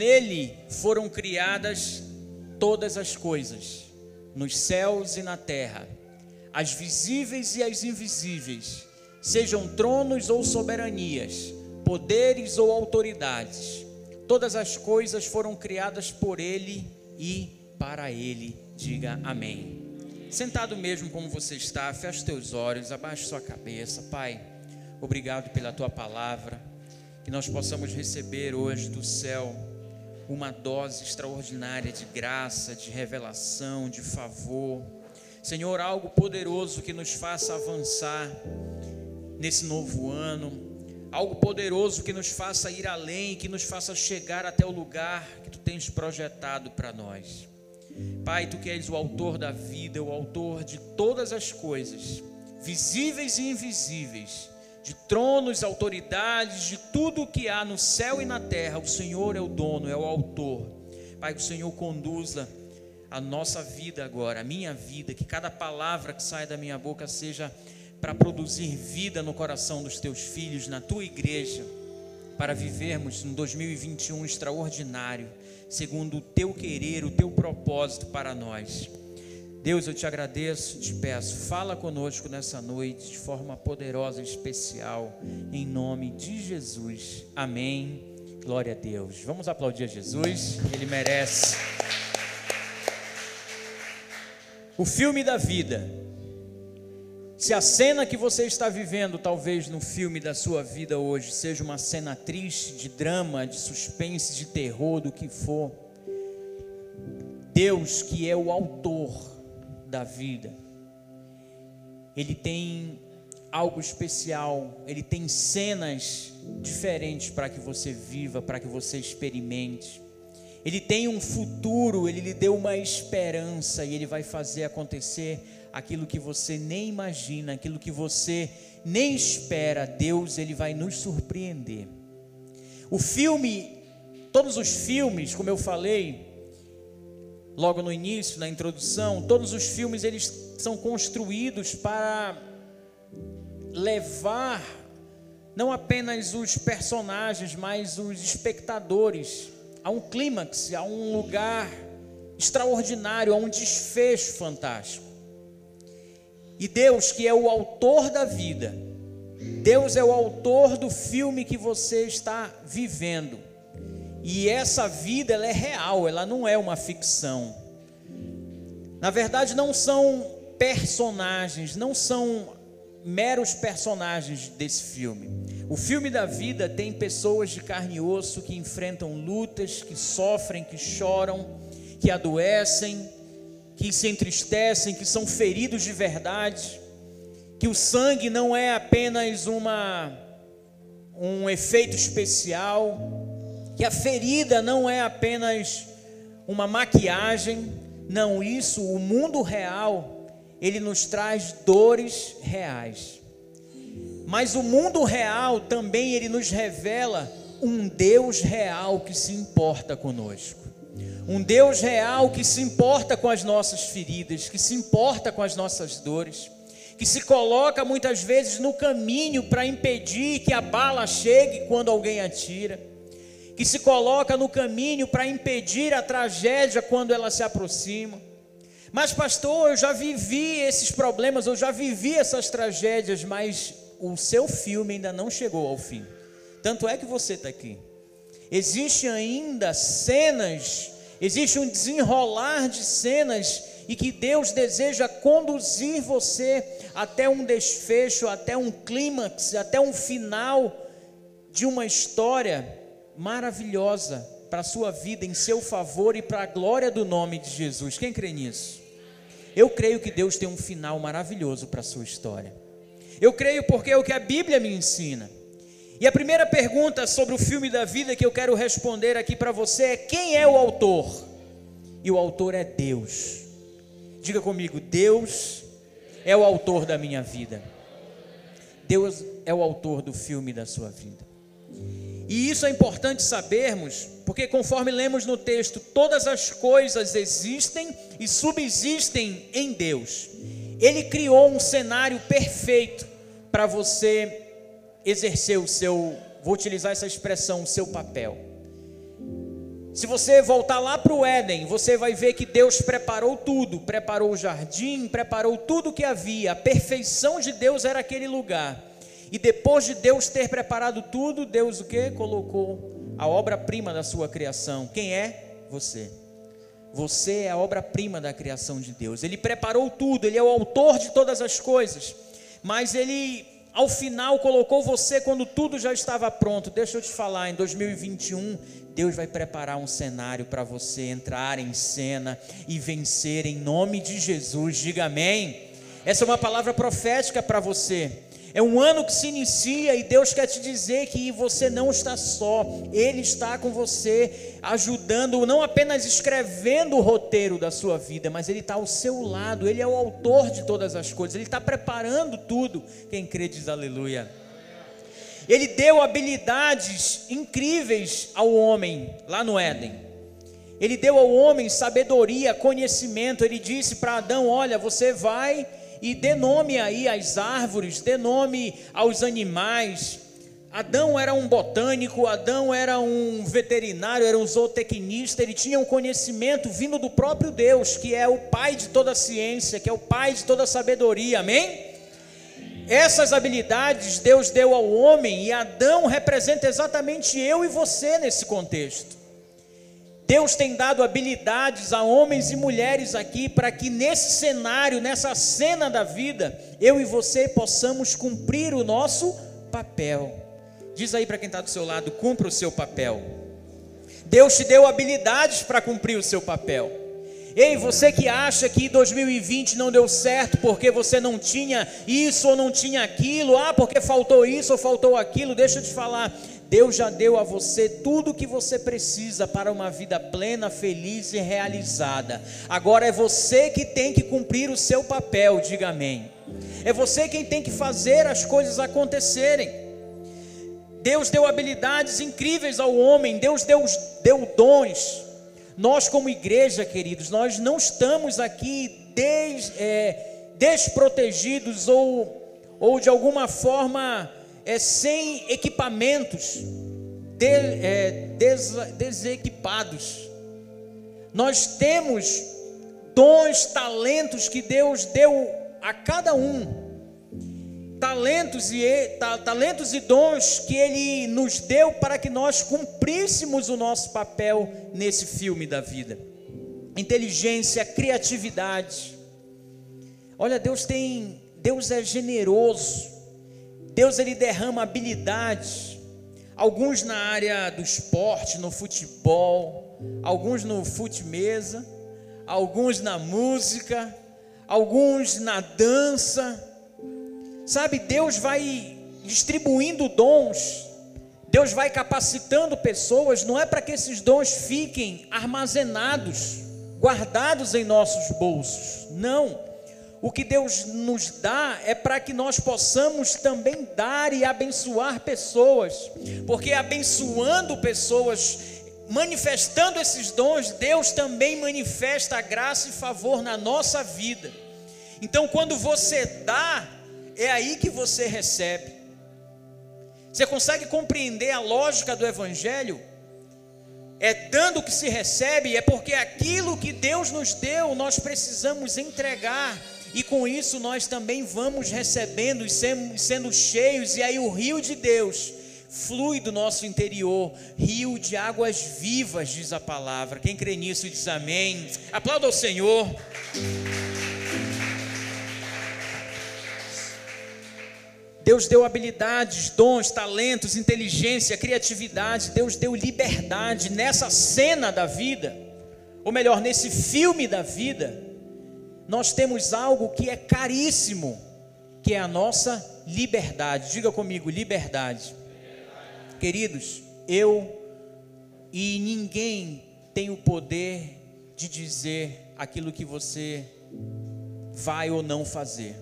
nele foram criadas todas as coisas, nos céus e na terra, as visíveis e as invisíveis, sejam tronos ou soberanias, poderes ou autoridades. Todas as coisas foram criadas por ele e para ele. Diga amém. Sentado mesmo como você está, feche teus olhos, abaixe sua cabeça, Pai. Obrigado pela tua palavra, que nós possamos receber hoje do céu uma dose extraordinária de graça, de revelação, de favor. Senhor, algo poderoso que nos faça avançar nesse novo ano, algo poderoso que nos faça ir além, que nos faça chegar até o lugar que tu tens projetado para nós. Pai, tu que és o autor da vida, o autor de todas as coisas, visíveis e invisíveis, de tronos, autoridades, de tudo o que há no céu e na terra, o Senhor é o dono, é o autor. Pai, que o Senhor conduza a nossa vida agora, a minha vida, que cada palavra que sai da minha boca seja para produzir vida no coração dos teus filhos, na tua igreja, para vivermos um 2021 extraordinário, segundo o teu querer, o teu propósito para nós. Deus, eu te agradeço, te peço, fala conosco nessa noite de forma poderosa e especial, em nome de Jesus. Amém. Glória a Deus. Vamos aplaudir a Jesus, ele merece. O filme da vida. Se a cena que você está vivendo, talvez no filme da sua vida hoje, seja uma cena triste, de drama, de suspense, de terror, do que for, Deus, que é o autor da vida. Ele tem algo especial, ele tem cenas diferentes para que você viva, para que você experimente. Ele tem um futuro, ele lhe deu uma esperança e ele vai fazer acontecer aquilo que você nem imagina, aquilo que você nem espera. Deus, ele vai nos surpreender. O filme, todos os filmes, como eu falei, logo no início, na introdução, todos os filmes eles são construídos para levar não apenas os personagens, mas os espectadores a um clímax, a um lugar extraordinário, a um desfecho fantástico. E Deus, que é o autor da vida, Deus é o autor do filme que você está vivendo. E essa vida ela é real, ela não é uma ficção. Na verdade, não são personagens, não são meros personagens desse filme. O filme da vida tem pessoas de carne e osso que enfrentam lutas, que sofrem, que choram, que adoecem, que se entristecem, que são feridos de verdade, que o sangue não é apenas uma um efeito especial, que a ferida não é apenas uma maquiagem, não, isso, o mundo real, ele nos traz dores reais. Mas o mundo real também ele nos revela um Deus real que se importa conosco. Um Deus real que se importa com as nossas feridas, que se importa com as nossas dores, que se coloca muitas vezes no caminho para impedir que a bala chegue quando alguém atira que se coloca no caminho para impedir a tragédia quando ela se aproxima. Mas, pastor, eu já vivi esses problemas, eu já vivi essas tragédias, mas o seu filme ainda não chegou ao fim. Tanto é que você está aqui. Existem ainda cenas, existe um desenrolar de cenas e que Deus deseja conduzir você até um desfecho, até um clímax, até um final de uma história maravilhosa para a sua vida, em seu favor e para a glória do nome de Jesus. Quem crê nisso? Eu creio que Deus tem um final maravilhoso para a sua história. Eu creio porque é o que a Bíblia me ensina. E a primeira pergunta sobre o filme da vida que eu quero responder aqui para você é: quem é o autor? E o autor é Deus. Diga comigo: Deus é o autor da minha vida. Deus é o autor do filme da sua vida. E isso é importante sabermos, porque conforme lemos no texto, todas as coisas existem e subsistem em Deus. Ele criou um cenário perfeito para você exercer o seu, vou utilizar essa expressão, o seu papel. Se você voltar lá para o Éden, você vai ver que Deus preparou tudo, preparou o jardim, preparou tudo que havia. A perfeição de Deus era aquele lugar. E depois de Deus ter preparado tudo, Deus o que? Colocou a obra-prima da sua criação. Quem é? Você. Você é a obra-prima da criação de Deus. Ele preparou tudo, ele é o autor de todas as coisas. Mas ele, ao final, colocou você quando tudo já estava pronto. Deixa eu te falar, em 2021, Deus vai preparar um cenário para você entrar em cena e vencer em nome de Jesus. Diga amém. Essa é uma palavra profética para você. É um ano que se inicia e Deus quer te dizer que você não está só, Ele está com você, ajudando, não apenas escrevendo o roteiro da sua vida, mas Ele está ao seu lado, Ele é o autor de todas as coisas, Ele está preparando tudo. Quem crê diz aleluia. Ele deu habilidades incríveis ao homem lá no Éden. Ele deu ao homem sabedoria, conhecimento. Ele disse para Adão: Olha, você vai e dê nome aí às árvores, dê nome aos animais. Adão era um botânico, Adão era um veterinário, era um zootecnista, ele tinha um conhecimento vindo do próprio Deus, que é o pai de toda a ciência, que é o pai de toda a sabedoria, amém? Essas habilidades Deus deu ao homem e Adão representa exatamente eu e você nesse contexto. Deus tem dado habilidades a homens e mulheres aqui para que nesse cenário, nessa cena da vida, eu e você possamos cumprir o nosso papel. Diz aí para quem está do seu lado: cumpra o seu papel. Deus te deu habilidades para cumprir o seu papel. Ei, você que acha que 2020 não deu certo porque você não tinha isso ou não tinha aquilo, ah, porque faltou isso ou faltou aquilo, deixa eu te falar, Deus já deu a você tudo o que você precisa para uma vida plena, feliz e realizada. Agora é você que tem que cumprir o seu papel, diga amém. É você quem tem que fazer as coisas acontecerem. Deus deu habilidades incríveis ao homem, Deus deu, deu dons. Nós, como igreja, queridos, nós não estamos aqui des, é, desprotegidos ou, ou de alguma forma é, sem equipamentos, de, é, des, desequipados. Nós temos dons, talentos que Deus deu a cada um. Talentos e, talentos e dons que Ele nos deu para que nós cumpríssemos o nosso papel nesse filme da vida. Inteligência, criatividade. Olha, Deus tem, Deus é generoso. Deus ele derrama habilidades, alguns na área do esporte, no futebol, alguns no fute-mesa, alguns na música, alguns na dança. Sabe, Deus vai distribuindo dons, Deus vai capacitando pessoas, não é para que esses dons fiquem armazenados, guardados em nossos bolsos, não o que Deus nos dá é para que nós possamos também dar e abençoar pessoas, porque abençoando pessoas, manifestando esses dons, Deus também manifesta a graça e favor na nossa vida. Então, quando você dá, é aí que você recebe. Você consegue compreender a lógica do Evangelho? É dando que se recebe, é porque aquilo que Deus nos deu, nós precisamos entregar e com isso nós também vamos recebendo e sendo cheios, e aí o rio de Deus flui do nosso interior, rio de águas vivas, diz a palavra. Quem crê nisso diz amém. Aplauda ao Senhor. Deus deu habilidades, dons, talentos, inteligência, criatividade. Deus deu liberdade nessa cena da vida, ou melhor, nesse filme da vida nós temos algo que é caríssimo, que é a nossa liberdade. Diga comigo, liberdade. liberdade. Queridos, eu e ninguém tem o poder de dizer aquilo que você vai ou não fazer.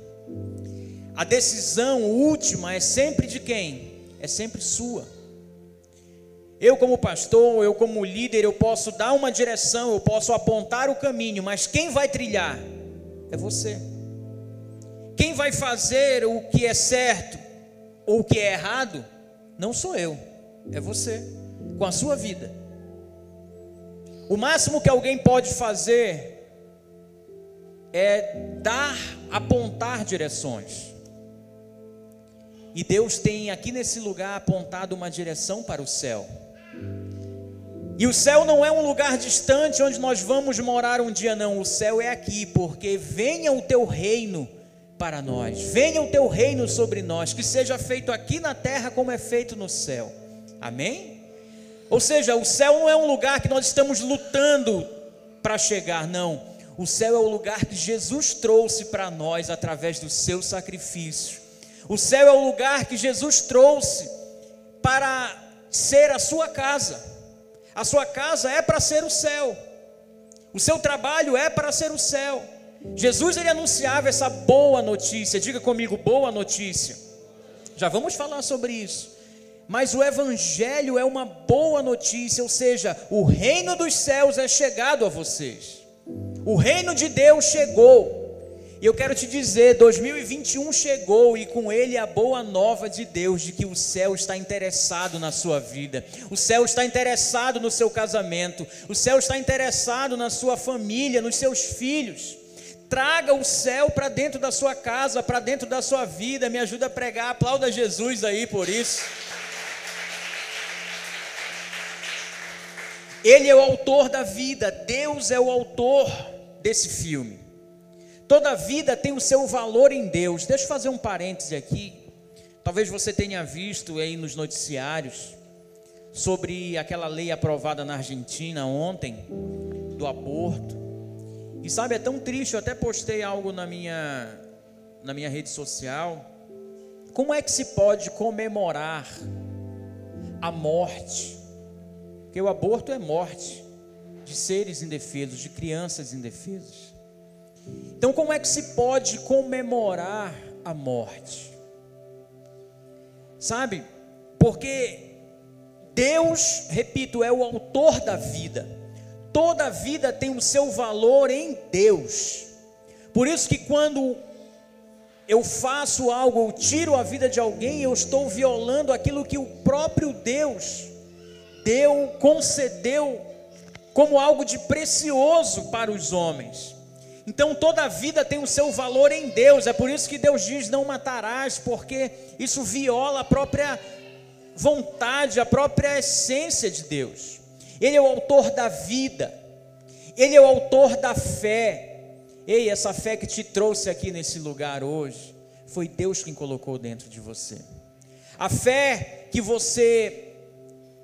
A decisão última é sempre de quem? É sempre sua. Eu, como pastor, eu, como líder, eu posso dar uma direção, eu posso apontar o caminho, mas quem vai trilhar? É você. Quem vai fazer o que é certo ou o que é errado, não sou eu, é você, com a sua vida. O máximo que alguém pode fazer é dar, apontar direções. E Deus tem aqui nesse lugar apontado uma direção para o céu. E o céu não é um lugar distante onde nós vamos morar um dia, não. O céu é aqui, porque venha o teu reino para nós, venha o teu reino sobre nós, que seja feito aqui na terra como é feito no céu. Amém? Ou seja, o céu não é um lugar que nós estamos lutando para chegar, não. O céu é o lugar que Jesus trouxe para nós através do seu sacrifício. O céu é o lugar que Jesus trouxe para ser a sua casa. A sua casa é para ser o céu. O seu trabalho é para ser o céu. Jesus ele anunciava essa boa notícia. Diga comigo, boa notícia. Já vamos falar sobre isso. Mas o evangelho é uma boa notícia, ou seja, o reino dos céus é chegado a vocês. O reino de Deus chegou. E eu quero te dizer, 2021 chegou e com ele a boa nova de Deus de que o céu está interessado na sua vida. O céu está interessado no seu casamento. O céu está interessado na sua família, nos seus filhos. Traga o céu para dentro da sua casa, para dentro da sua vida. Me ajuda a pregar. Aplauda Jesus aí por isso. Ele é o autor da vida. Deus é o autor desse filme. Toda vida tem o seu valor em Deus. Deixa eu fazer um parêntese aqui. Talvez você tenha visto aí nos noticiários sobre aquela lei aprovada na Argentina ontem do aborto. E sabe, é tão triste, eu até postei algo na minha, na minha rede social. Como é que se pode comemorar a morte? Porque o aborto é morte de seres indefesos, de crianças indefesas. Então, como é que se pode comemorar a morte? Sabe? Porque Deus, repito, é o autor da vida. Toda vida tem o seu valor em Deus. Por isso que quando eu faço algo, eu tiro a vida de alguém, eu estou violando aquilo que o próprio Deus deu, concedeu como algo de precioso para os homens. Então toda vida tem o seu valor em Deus. É por isso que Deus diz: não matarás, porque isso viola a própria vontade, a própria essência de Deus. Ele é o autor da vida, Ele é o autor da fé. Ei, essa fé que te trouxe aqui nesse lugar hoje, foi Deus quem colocou dentro de você. A fé que você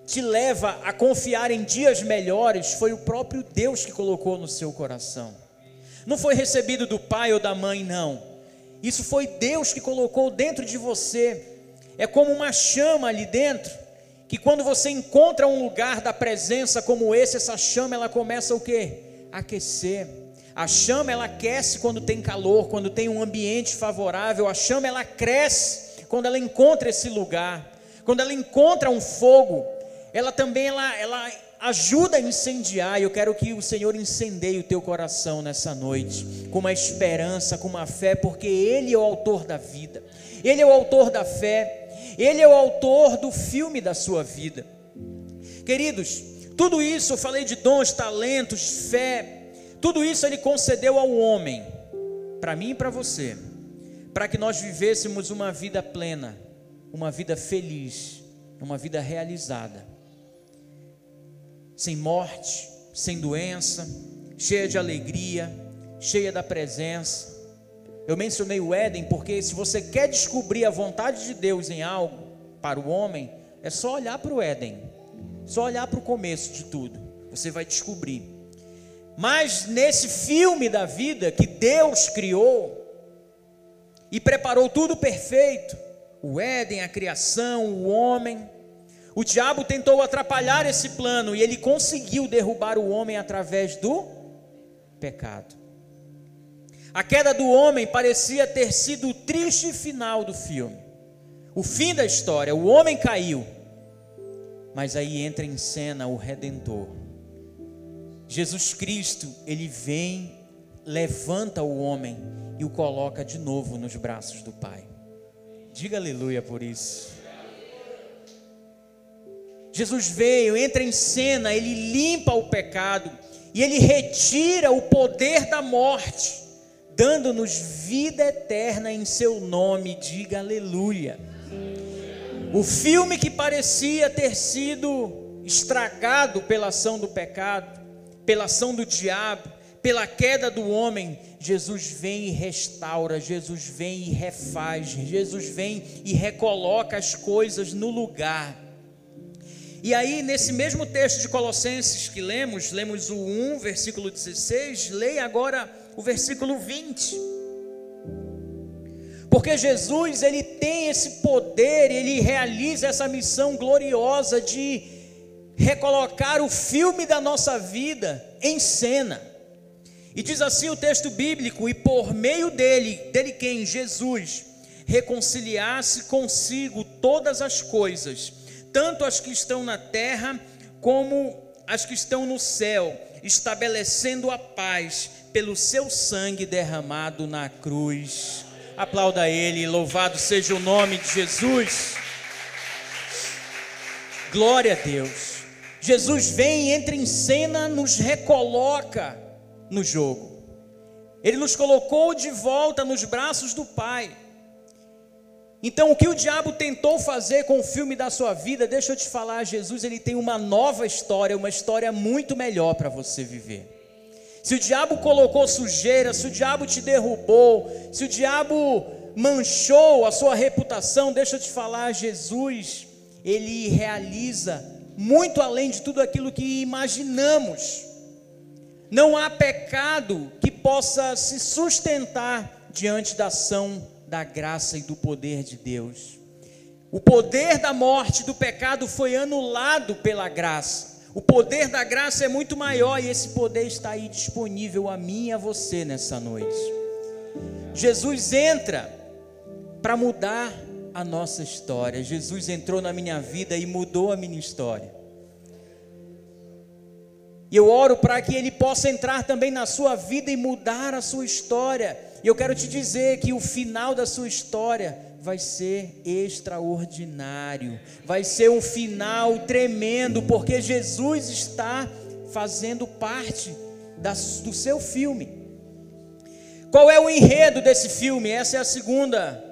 te leva a confiar em dias melhores, foi o próprio Deus que colocou no seu coração. Não foi recebido do pai ou da mãe, não. Isso foi Deus que colocou dentro de você. É como uma chama ali dentro que quando você encontra um lugar da presença como esse, essa chama ela começa o que? Aquecer. A chama ela aquece quando tem calor, quando tem um ambiente favorável. A chama ela cresce quando ela encontra esse lugar. Quando ela encontra um fogo, ela também ela, ela ajuda a incendiar. Eu quero que o Senhor incendeie o teu coração nessa noite, com uma esperança, com uma fé, porque Ele é o autor da vida, Ele é o autor da fé. Ele é o autor do filme da sua vida. Queridos, tudo isso eu falei de dons, talentos, fé, tudo isso ele concedeu ao homem, para mim e para você, para que nós vivêssemos uma vida plena, uma vida feliz, uma vida realizada, sem morte, sem doença, cheia de alegria, cheia da presença, eu mencionei o Éden porque se você quer descobrir a vontade de Deus em algo para o homem, é só olhar para o Éden, só olhar para o começo de tudo, você vai descobrir. Mas nesse filme da vida que Deus criou e preparou tudo perfeito, o Éden, a criação, o homem, o diabo tentou atrapalhar esse plano e ele conseguiu derrubar o homem através do pecado. A queda do homem parecia ter sido o triste final do filme. O fim da história, o homem caiu. Mas aí entra em cena o redentor. Jesus Cristo, ele vem, levanta o homem e o coloca de novo nos braços do Pai. Diga aleluia por isso. Jesus veio, entra em cena, ele limpa o pecado e ele retira o poder da morte, dando-nos vida eterna em seu nome. Diga aleluia. O filme que parecia ter sido estragado pela ação do pecado, pela ação do diabo, pela queda do homem, Jesus vem e restaura, Jesus vem e refaz, Jesus vem e recoloca as coisas no lugar. E aí, nesse mesmo texto de Colossenses que lemos, lemos o 1, versículo 16, leia agora o versículo 20. Porque Jesus, ele tem esse poder, ele realiza essa missão gloriosa de recolocar o filme da nossa vida em cena. E diz assim o texto bíblico: E por meio dele, dele quem? Jesus, reconciliasse consigo todas as coisas, tanto as que estão na terra como as que estão no céu, estabelecendo a paz pelo seu sangue derramado na cruz. Aplauda ele, louvado seja o nome de Jesus. Glória a Deus. Jesus vem, entra em cena, nos recoloca no jogo. Ele nos colocou de volta nos braços do Pai. Então, o que o diabo tentou fazer com o filme da sua vida, deixa eu te falar, Jesus ele tem uma nova história, uma história muito melhor para você viver. Se o diabo colocou sujeira, se o diabo te derrubou, se o diabo manchou a sua reputação, deixa eu te falar, Jesus, ele realiza muito além de tudo aquilo que imaginamos. Não há pecado que possa se sustentar diante da ação da graça e do poder de Deus. O poder da morte do pecado foi anulado pela graça. O poder da graça é muito maior e esse poder está aí disponível a mim e a você nessa noite. Jesus entra para mudar a nossa história. Jesus entrou na minha vida e mudou a minha história. E eu oro para que Ele possa entrar também na sua vida e mudar a sua história. E eu quero te dizer que o final da sua história vai ser extraordinário, vai ser um final tremendo, porque Jesus está fazendo parte da, do seu filme. Qual é o enredo desse filme? Essa é a segunda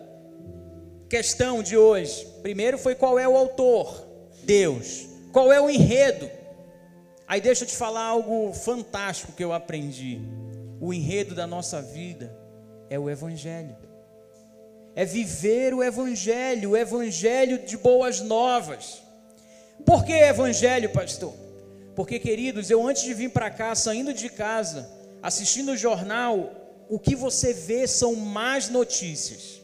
questão de hoje. Primeiro foi qual é o autor? Deus. Qual é o enredo? Aí deixa eu te falar algo fantástico que eu aprendi. O enredo da nossa vida é o Evangelho. É viver o Evangelho, o Evangelho de boas novas. Por que Evangelho, pastor? Porque, queridos, eu antes de vir para cá, saindo de casa, assistindo o jornal, o que você vê são más notícias.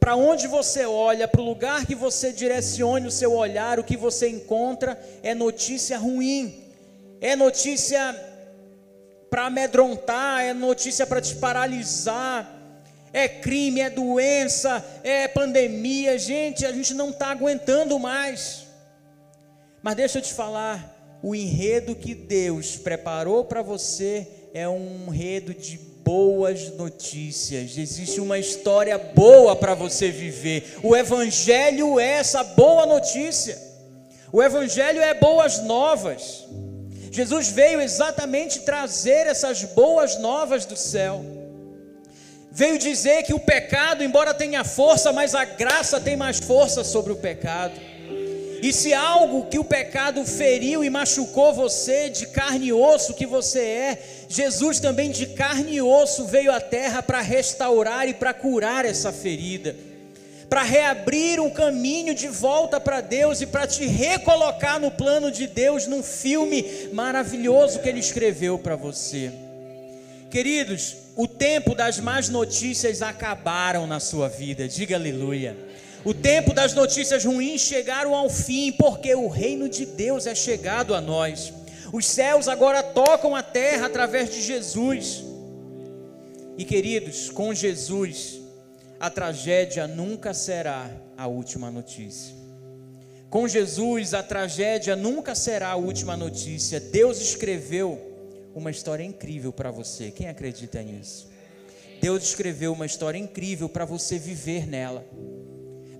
Para onde você olha, para o lugar que você direcione o seu olhar, o que você encontra é notícia ruim é notícia para amedrontar, é notícia para te paralisar, é crime, é doença, é pandemia. Gente, a gente não está aguentando mais. Mas deixa eu te falar, o enredo que Deus preparou para você é um enredo de boas notícias. Existe uma história boa para você viver. O Evangelho é essa boa notícia. O Evangelho é boas novas. Jesus veio exatamente trazer essas boas novas do céu. Veio dizer que o pecado, embora tenha força, mas a graça tem mais força sobre o pecado. E se algo que o pecado feriu e machucou você, de carne e osso que você é, Jesus também de carne e osso veio à terra para restaurar e para curar essa ferida para reabrir um caminho de volta para Deus e para te recolocar no plano de Deus, num filme maravilhoso que Ele escreveu para você. Queridos, o tempo das más notícias acabaram na sua vida, diga aleluia. O tempo das notícias ruins chegaram ao fim, porque o reino de Deus é chegado a nós. Os céus agora tocam a terra através de Jesus. E queridos, com Jesus, a tragédia nunca será a última notícia. Com Jesus, a tragédia nunca será a última notícia. Deus escreveu uma história incrível para você. Quem acredita nisso? Deus escreveu uma história incrível para você viver nela,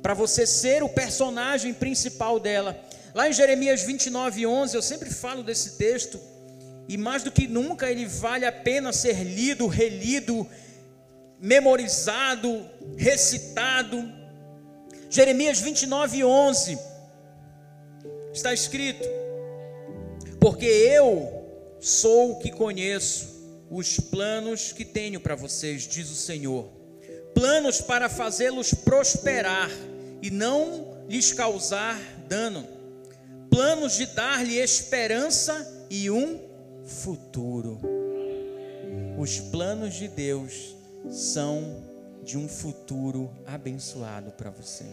para você ser o personagem principal dela. Lá em Jeremias 29, 11, eu sempre falo desse texto, e mais do que nunca ele vale a pena ser lido, relido, memorizado, recitado. Jeremias 29, 11 está escrito: Porque eu sou o que conheço os planos que tenho para vocês, diz o Senhor, planos para fazê-los prosperar e não lhes causar dano, planos de dar-lhe esperança e um futuro. Os planos de Deus são de um futuro abençoado para você.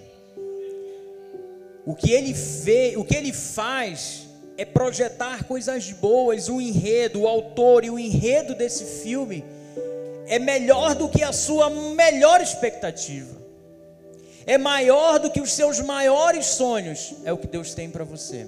O que ele vê, o que ele faz é projetar coisas boas, o enredo, o autor e o enredo desse filme é melhor do que a sua melhor expectativa. É maior do que os seus maiores sonhos, é o que Deus tem para você.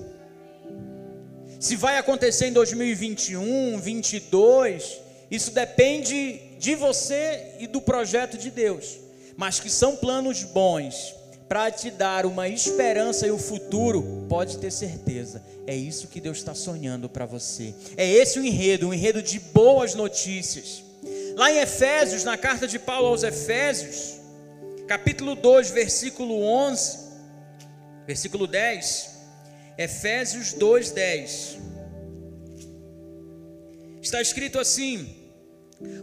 Se vai acontecer em 2021, 22, isso depende de você e do projeto de Deus, mas que são planos bons para te dar uma esperança e o um futuro, pode ter certeza, é isso que Deus está sonhando para você. É esse o enredo, um enredo de boas notícias. Lá em Efésios, na carta de Paulo aos Efésios, capítulo 2, versículo 11, versículo 10, Efésios 2, 10. Está escrito assim: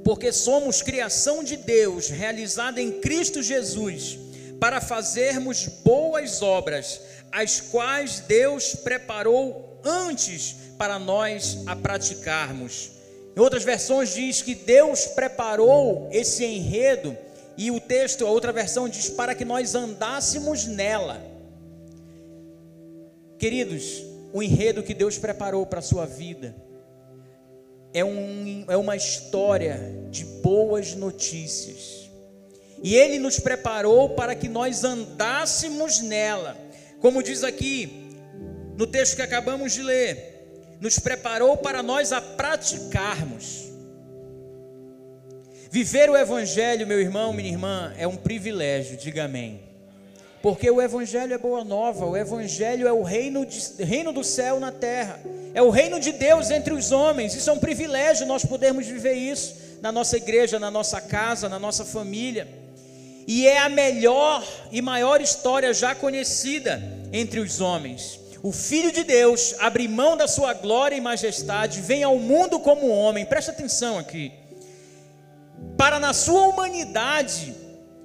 Porque somos criação de Deus, realizada em Cristo Jesus para fazermos boas obras, as quais Deus preparou antes para nós a praticarmos. Em outras versões diz que Deus preparou esse enredo e o texto, a outra versão diz para que nós andássemos nela. Queridos, o enredo que Deus preparou para a sua vida é, um, é uma história de boas notícias e Ele nos preparou para que nós andássemos nela. Como diz aqui no texto que acabamos de ler, nos preparou para nós a praticarmos. Viver o Evangelho, meu irmão, minha irmã, é um privilégio, diga amém. Porque o Evangelho é boa nova, o Evangelho é o reino, de, reino do céu na terra, é o reino de Deus entre os homens. Isso é um privilégio nós podermos viver isso na nossa igreja, na nossa casa, na nossa família e é a melhor e maior história já conhecida entre os homens. O Filho de Deus abre mão da sua glória e majestade, vem ao mundo como homem, presta atenção aqui, para na sua humanidade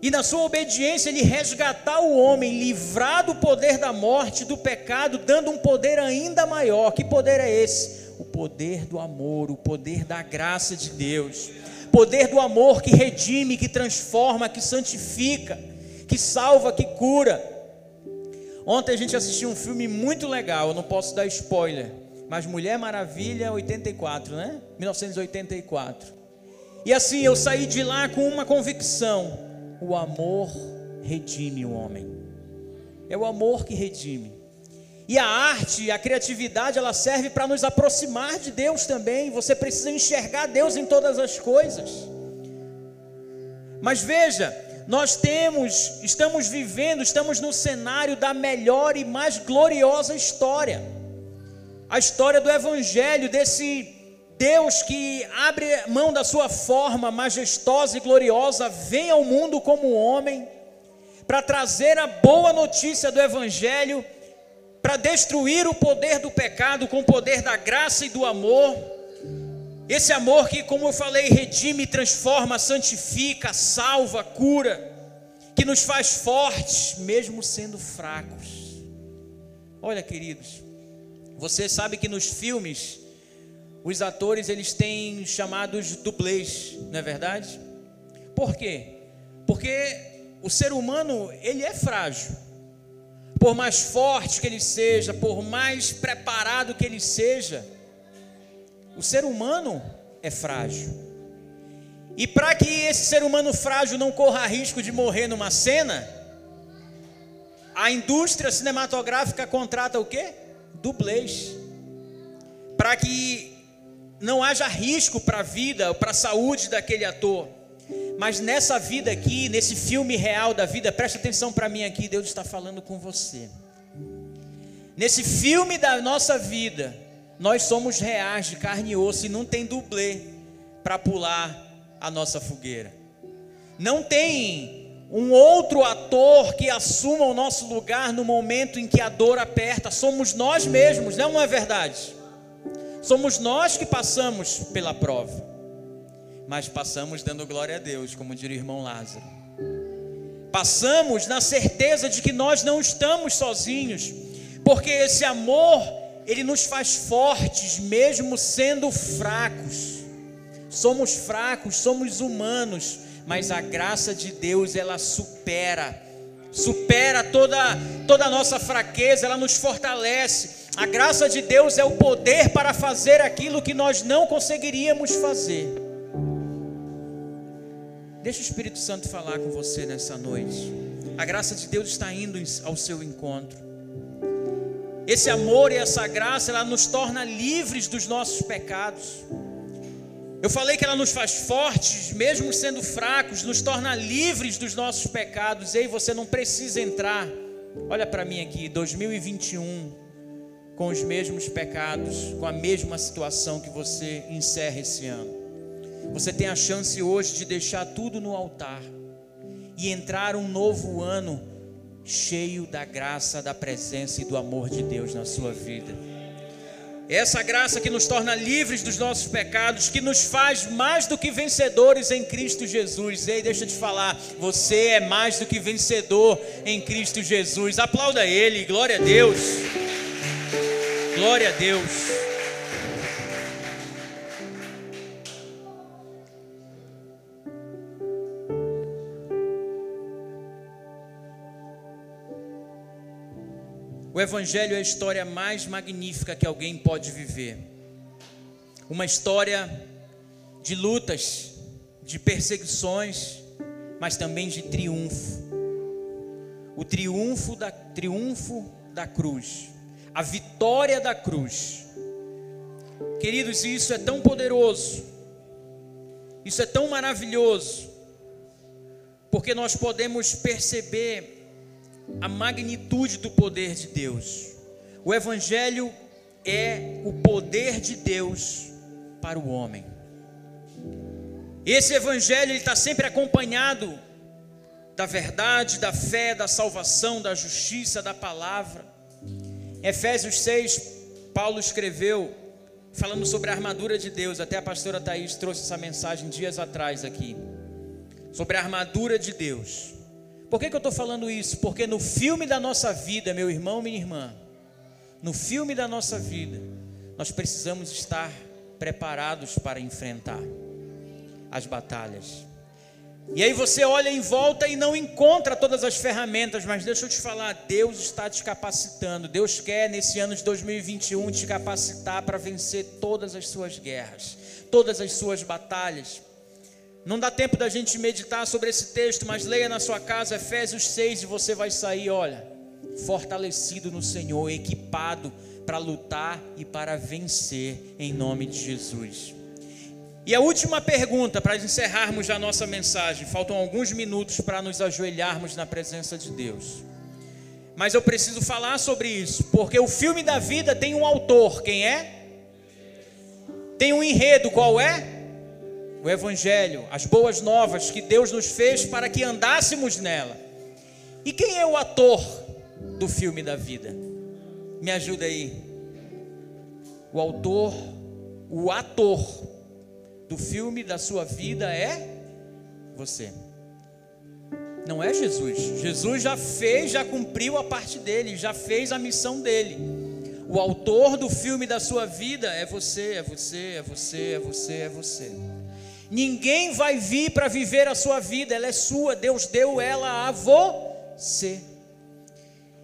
e na sua obediência ele resgatar o homem, livrar do poder da morte, do pecado, dando um poder ainda maior. Que poder é esse? O poder do amor, o poder da graça de Deus poder do amor que redime, que transforma, que santifica, que salva, que cura. Ontem a gente assistiu um filme muito legal, eu não posso dar spoiler, mas Mulher Maravilha 84, né? 1984. E assim eu saí de lá com uma convicção: o amor redime o homem. É o amor que redime. E a arte, a criatividade, ela serve para nos aproximar de Deus também. Você precisa enxergar Deus em todas as coisas. Mas veja, nós temos, estamos vivendo, estamos no cenário da melhor e mais gloriosa história. A história do evangelho desse Deus que abre mão da sua forma majestosa e gloriosa, vem ao mundo como homem para trazer a boa notícia do evangelho para destruir o poder do pecado com o poder da graça e do amor. Esse amor que, como eu falei, redime, transforma, santifica, salva, cura, que nos faz fortes, mesmo sendo fracos. Olha, queridos, você sabe que nos filmes os atores eles têm chamados dublês, não é verdade? Por quê? Porque o ser humano ele é frágil por mais forte que ele seja, por mais preparado que ele seja, o ser humano é frágil. E para que esse ser humano frágil não corra risco de morrer numa cena, a indústria cinematográfica contrata o quê? Dublês. Para que não haja risco para a vida, para a saúde daquele ator. Mas nessa vida aqui, nesse filme real da vida, presta atenção para mim aqui, Deus está falando com você. Nesse filme da nossa vida, nós somos reais de carne e osso e não tem dublê para pular a nossa fogueira. Não tem um outro ator que assuma o nosso lugar no momento em que a dor aperta. Somos nós mesmos, não é verdade? Somos nós que passamos pela prova. Mas passamos dando glória a Deus, como diria o irmão Lázaro. Passamos na certeza de que nós não estamos sozinhos porque esse amor, ele nos faz fortes, mesmo sendo fracos. Somos fracos, somos humanos, mas a graça de Deus, ela supera, supera toda, toda a nossa fraqueza, ela nos fortalece. A graça de Deus é o poder para fazer aquilo que nós não conseguiríamos fazer. Deixa o Espírito Santo falar com você nessa noite. A graça de Deus está indo ao seu encontro. Esse amor e essa graça, ela nos torna livres dos nossos pecados. Eu falei que ela nos faz fortes, mesmo sendo fracos, nos torna livres dos nossos pecados. Ei, você não precisa entrar. Olha para mim aqui, 2021, com os mesmos pecados, com a mesma situação que você encerra esse ano. Você tem a chance hoje de deixar tudo no altar e entrar um novo ano cheio da graça, da presença e do amor de Deus na sua vida. Essa graça que nos torna livres dos nossos pecados, que nos faz mais do que vencedores em Cristo Jesus. Ei, deixa eu te falar, você é mais do que vencedor em Cristo Jesus. Aplauda Ele, glória a Deus. Glória a Deus. O Evangelho é a história mais magnífica que alguém pode viver. Uma história de lutas, de perseguições, mas também de triunfo. O triunfo da, triunfo da cruz, a vitória da cruz. Queridos, isso é tão poderoso, isso é tão maravilhoso, porque nós podemos perceber a magnitude do poder de Deus. O Evangelho é o poder de Deus para o homem. Esse Evangelho está sempre acompanhado da verdade, da fé, da salvação, da justiça, da palavra. Efésios 6, Paulo escreveu, falando sobre a armadura de Deus. Até a pastora Thaís trouxe essa mensagem dias atrás aqui. Sobre a armadura de Deus. Por que, que eu estou falando isso? Porque no filme da nossa vida, meu irmão, minha irmã, no filme da nossa vida, nós precisamos estar preparados para enfrentar as batalhas. E aí você olha em volta e não encontra todas as ferramentas, mas deixa eu te falar, Deus está te capacitando. Deus quer nesse ano de 2021 te capacitar para vencer todas as suas guerras, todas as suas batalhas. Não dá tempo da gente meditar sobre esse texto, mas leia na sua casa Efésios 6 e você vai sair, olha, fortalecido no Senhor, equipado para lutar e para vencer em nome de Jesus. E a última pergunta para encerrarmos a nossa mensagem, faltam alguns minutos para nos ajoelharmos na presença de Deus. Mas eu preciso falar sobre isso, porque o filme da vida tem um autor, quem é? Tem um enredo, qual é? o Evangelho, as boas novas que Deus nos fez para que andássemos nela. E quem é o ator do filme da vida? Me ajuda aí. O autor, o ator do filme da sua vida é você. Não é Jesus. Jesus já fez, já cumpriu a parte dele, já fez a missão dele. O autor do filme da sua vida é você, é você, é você, é você, é você. Ninguém vai vir para viver a sua vida, ela é sua, Deus deu ela a você.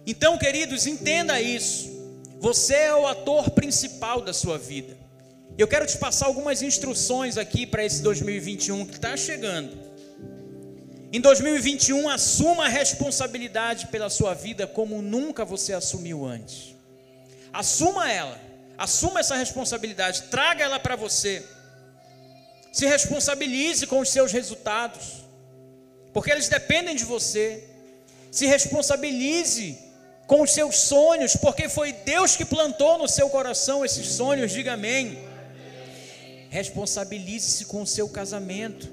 Então, queridos, entenda isso. Você é o ator principal da sua vida. Eu quero te passar algumas instruções aqui para esse 2021 que está chegando. Em 2021, assuma a responsabilidade pela sua vida como nunca você assumiu antes. Assuma ela, assuma essa responsabilidade, traga ela para você. Se responsabilize com os seus resultados, porque eles dependem de você. Se responsabilize com os seus sonhos, porque foi Deus que plantou no seu coração esses sonhos, diga amém. Responsabilize-se com o seu casamento.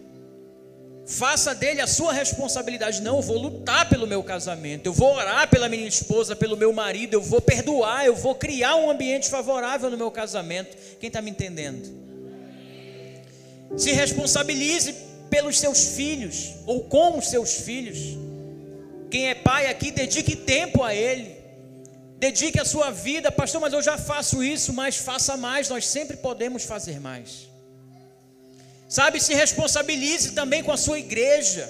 Faça dele a sua responsabilidade. Não, eu vou lutar pelo meu casamento, eu vou orar pela minha esposa, pelo meu marido, eu vou perdoar, eu vou criar um ambiente favorável no meu casamento. Quem está me entendendo? Se responsabilize pelos seus filhos ou com os seus filhos. Quem é pai aqui, dedique tempo a ele. Dedique a sua vida, pastor, mas eu já faço isso, mas faça mais, nós sempre podemos fazer mais. Sabe, se responsabilize também com a sua igreja.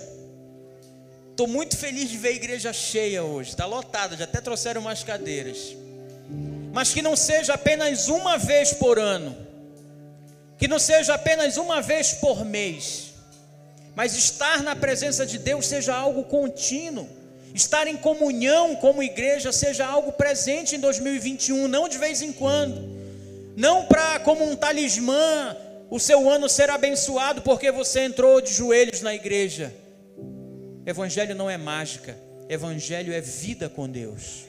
Estou muito feliz de ver a igreja cheia hoje, está lotada, já até trouxeram umas cadeiras. Mas que não seja apenas uma vez por ano, que não seja apenas uma vez por mês, mas estar na presença de Deus seja algo contínuo, estar em comunhão como igreja seja algo presente em 2021, não de vez em quando, não para como um talismã o seu ano ser abençoado porque você entrou de joelhos na igreja. Evangelho não é mágica, evangelho é vida com Deus.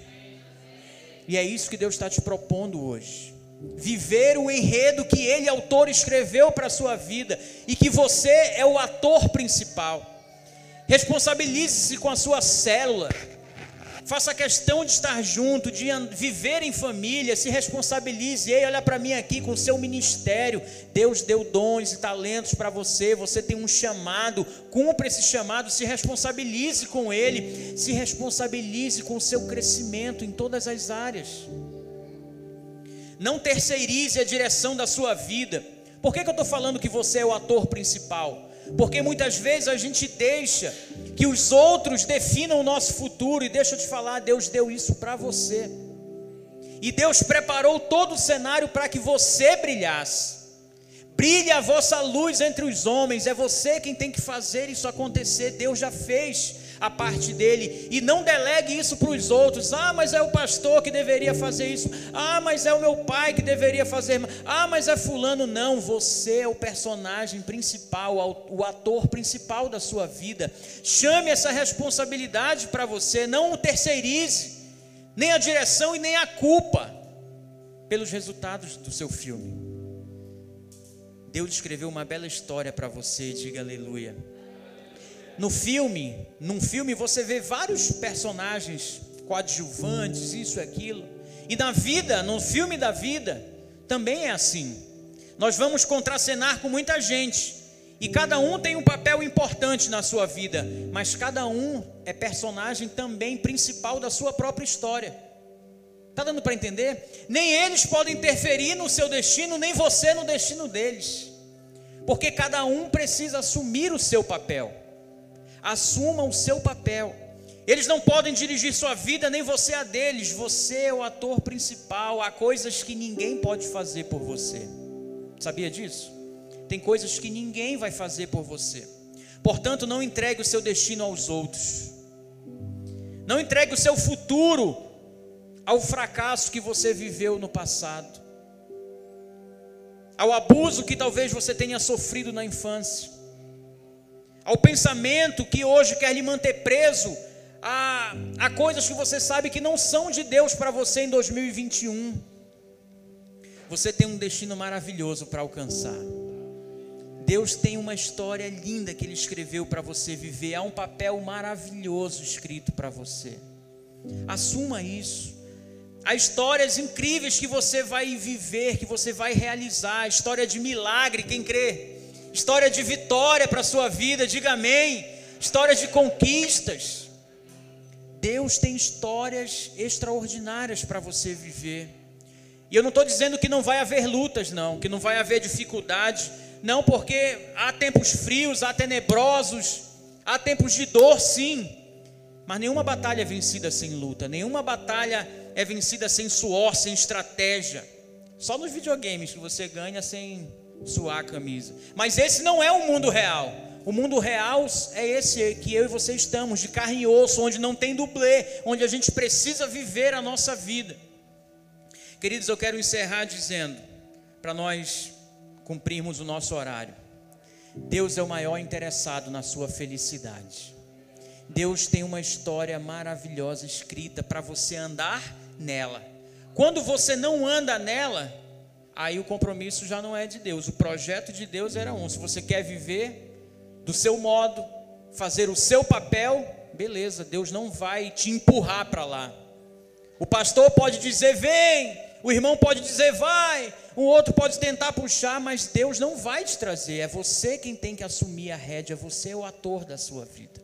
E é isso que Deus está te propondo hoje viver o enredo que ele, autor, escreveu para a sua vida e que você é o ator principal. Responsabilize-se com a sua célula. Faça questão de estar junto, de viver em família, se responsabilize. Ei, olha para mim aqui com o seu ministério. Deus deu dons e talentos para você. Você tem um chamado. Cumpra esse chamado, se responsabilize com ele. Se responsabilize com o seu crescimento em todas as áreas. Não terceirize a direção da sua vida. Por que, que eu estou falando que você é o ator principal? Porque muitas vezes a gente deixa que os outros definam o nosso futuro, e deixa eu te falar, Deus deu isso para você. E Deus preparou todo o cenário para que você brilhasse. Brilhe a vossa luz entre os homens, é você quem tem que fazer isso acontecer. Deus já fez a parte dele e não delegue isso para os outros. Ah, mas é o pastor que deveria fazer isso. Ah, mas é o meu pai que deveria fazer. Ah, mas é fulano. Não, você é o personagem principal, o ator principal da sua vida. Chame essa responsabilidade para você, não o terceirize, nem a direção e nem a culpa pelos resultados do seu filme. Deus escreveu uma bela história para você, diga aleluia no filme, num filme você vê vários personagens coadjuvantes, isso e aquilo. E na vida, no filme da vida, também é assim. Nós vamos contracenar com muita gente. E cada um tem um papel importante na sua vida, mas cada um é personagem também principal da sua própria história. Está dando para entender? Nem eles podem interferir no seu destino, nem você no destino deles. Porque cada um precisa assumir o seu papel assuma o seu papel. Eles não podem dirigir sua vida, nem você a deles. Você é o ator principal. Há coisas que ninguém pode fazer por você. Sabia disso? Tem coisas que ninguém vai fazer por você. Portanto, não entregue o seu destino aos outros. Não entregue o seu futuro ao fracasso que você viveu no passado. Ao abuso que talvez você tenha sofrido na infância ao pensamento que hoje quer lhe manter preso a, a coisas que você sabe que não são de Deus para você em 2021. Você tem um destino maravilhoso para alcançar. Deus tem uma história linda que Ele escreveu para você viver. Há um papel maravilhoso escrito para você. Assuma isso. Há histórias incríveis que você vai viver, que você vai realizar. História de milagre, quem crê? História de vitória para a sua vida, diga amém. Histórias de conquistas. Deus tem histórias extraordinárias para você viver. E eu não estou dizendo que não vai haver lutas, não, que não vai haver dificuldades, não, porque há tempos frios, há tenebrosos, há tempos de dor, sim, mas nenhuma batalha é vencida sem luta, nenhuma batalha é vencida sem suor, sem estratégia. Só nos videogames que você ganha sem suar a camisa. Mas esse não é o mundo real. O mundo real é esse que eu e você estamos, de carne e osso, onde não tem dublê, onde a gente precisa viver a nossa vida. Queridos, eu quero encerrar dizendo, para nós cumprirmos o nosso horário: Deus é o maior interessado na sua felicidade. Deus tem uma história maravilhosa escrita para você andar nela. Quando você não anda nela, aí o compromisso já não é de Deus. O projeto de Deus era um. Se você quer viver do seu modo, fazer o seu papel, beleza, Deus não vai te empurrar para lá. O pastor pode dizer vem, o irmão pode dizer vai, o outro pode tentar puxar, mas Deus não vai te trazer. É você quem tem que assumir a rédea, você é o ator da sua vida.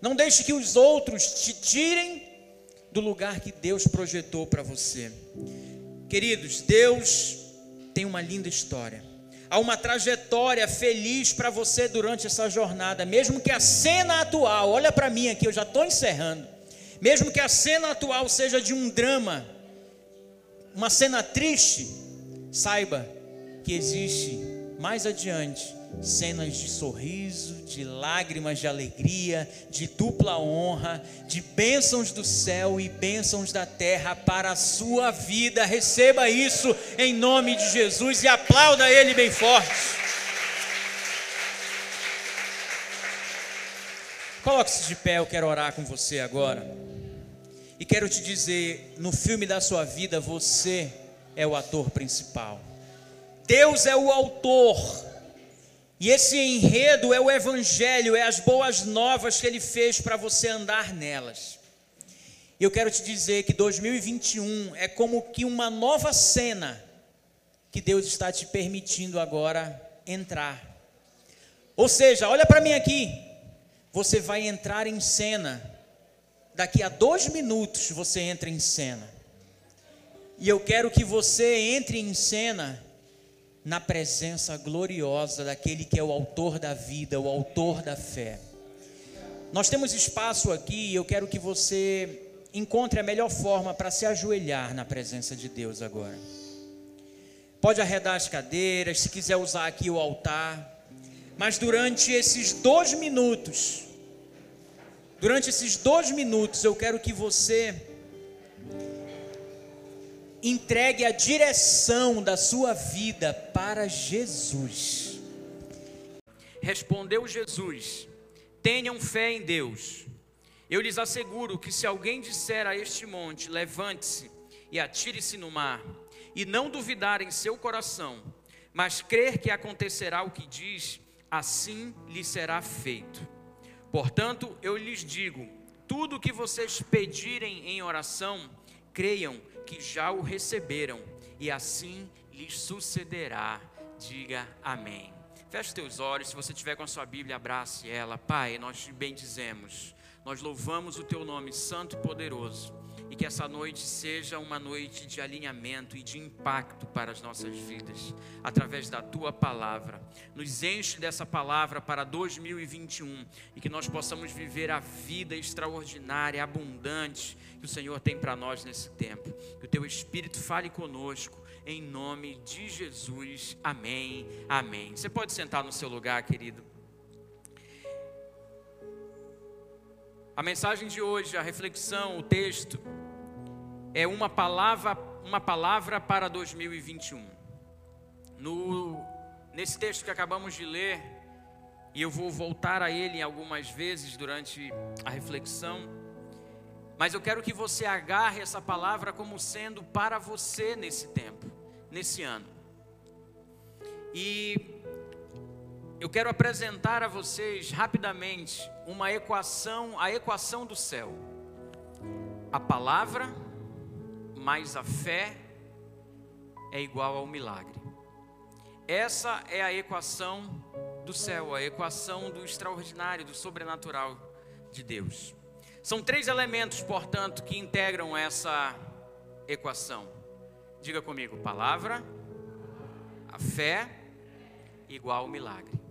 Não deixe que os outros te tirem do lugar que Deus projetou para você. Queridos, Deus tem uma linda história. Há uma trajetória feliz para você durante essa jornada, mesmo que a cena atual, olha para mim aqui, eu já estou encerrando. Mesmo que a cena atual seja de um drama, uma cena triste, saiba que existe mais adiante cenas de sorriso, de lágrimas de alegria, de dupla honra, de bênçãos do céu e bênçãos da terra para a sua vida. Receba isso em nome de Jesus e aplauda Ele bem forte. Coloque-se de pé, eu quero orar com você agora. E quero te dizer: no filme da sua vida, você é o ator principal. Deus é o autor e esse enredo é o Evangelho, é as boas novas que ele fez para você andar nelas. Eu quero te dizer que 2021 é como que uma nova cena que Deus está te permitindo agora entrar. Ou seja, olha para mim aqui, você vai entrar em cena. Daqui a dois minutos você entra em cena. E eu quero que você entre em cena na presença gloriosa daquele que é o autor da vida, o autor da fé. Nós temos espaço aqui e eu quero que você encontre a melhor forma para se ajoelhar na presença de Deus agora. Pode arredar as cadeiras, se quiser usar aqui o altar, mas durante esses dois minutos, durante esses dois minutos, eu quero que você entregue a direção da sua vida para Jesus. Respondeu Jesus: Tenham fé em Deus. Eu lhes asseguro que se alguém disser a este monte: Levante-se e atire-se no mar, e não duvidar em seu coração, mas crer que acontecerá o que diz, assim lhe será feito. Portanto, eu lhes digo: tudo o que vocês pedirem em oração, creiam que já o receberam, e assim lhes sucederá. Diga amém. Feche teus olhos, se você tiver com a sua Bíblia, abrace ela. Pai, nós te bendizemos, nós louvamos o teu nome santo e poderoso e que essa noite seja uma noite de alinhamento e de impacto para as nossas vidas, através da tua palavra. Nos enche dessa palavra para 2021 e que nós possamos viver a vida extraordinária, abundante que o Senhor tem para nós nesse tempo. Que o teu Espírito fale conosco. Em nome de Jesus, amém, amém. Você pode sentar no seu lugar, querido. A mensagem de hoje, a reflexão, o texto, é uma palavra, uma palavra para 2021. No, nesse texto que acabamos de ler, e eu vou voltar a ele algumas vezes durante a reflexão, mas eu quero que você agarre essa palavra como sendo para você nesse tempo, nesse ano. E eu quero apresentar a vocês rapidamente uma equação, a equação do céu. A palavra mais a fé é igual ao milagre. Essa é a equação do céu, a equação do extraordinário, do sobrenatural de Deus. São três elementos, portanto, que integram essa equação. Diga comigo: palavra, a fé, igual ao milagre.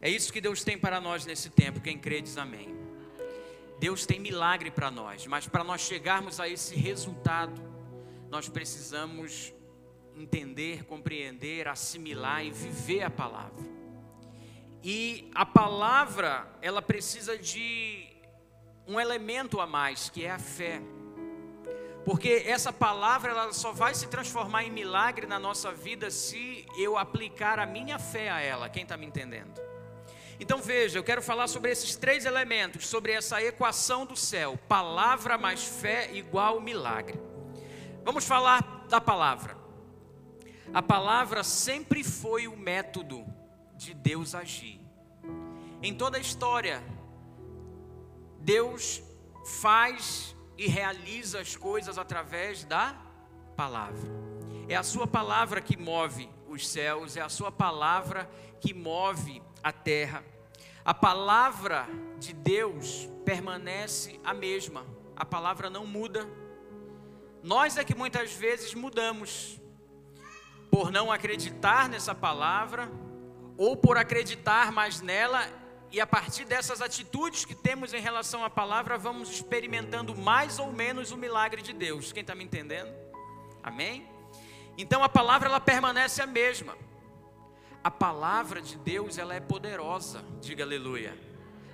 É isso que Deus tem para nós nesse tempo. Quem crê diz amém. Deus tem milagre para nós, mas para nós chegarmos a esse resultado, nós precisamos entender, compreender, assimilar e viver a palavra. E a palavra, ela precisa de um elemento a mais, que é a fé. Porque essa palavra ela só vai se transformar em milagre na nossa vida se eu aplicar a minha fé a ela. Quem está me entendendo? Então veja, eu quero falar sobre esses três elementos, sobre essa equação do céu: palavra mais fé igual milagre. Vamos falar da palavra. A palavra sempre foi o método de Deus agir. Em toda a história, Deus faz e realiza as coisas através da palavra. É a sua palavra que move os céus, é a sua palavra que move a terra. A palavra de Deus permanece a mesma, a palavra não muda. Nós é que muitas vezes mudamos, por não acreditar nessa palavra, ou por acreditar mais nela, e a partir dessas atitudes que temos em relação à palavra, vamos experimentando mais ou menos o milagre de Deus. Quem está me entendendo? Amém? Então a palavra ela permanece a mesma. A palavra de Deus ela é poderosa, diga aleluia.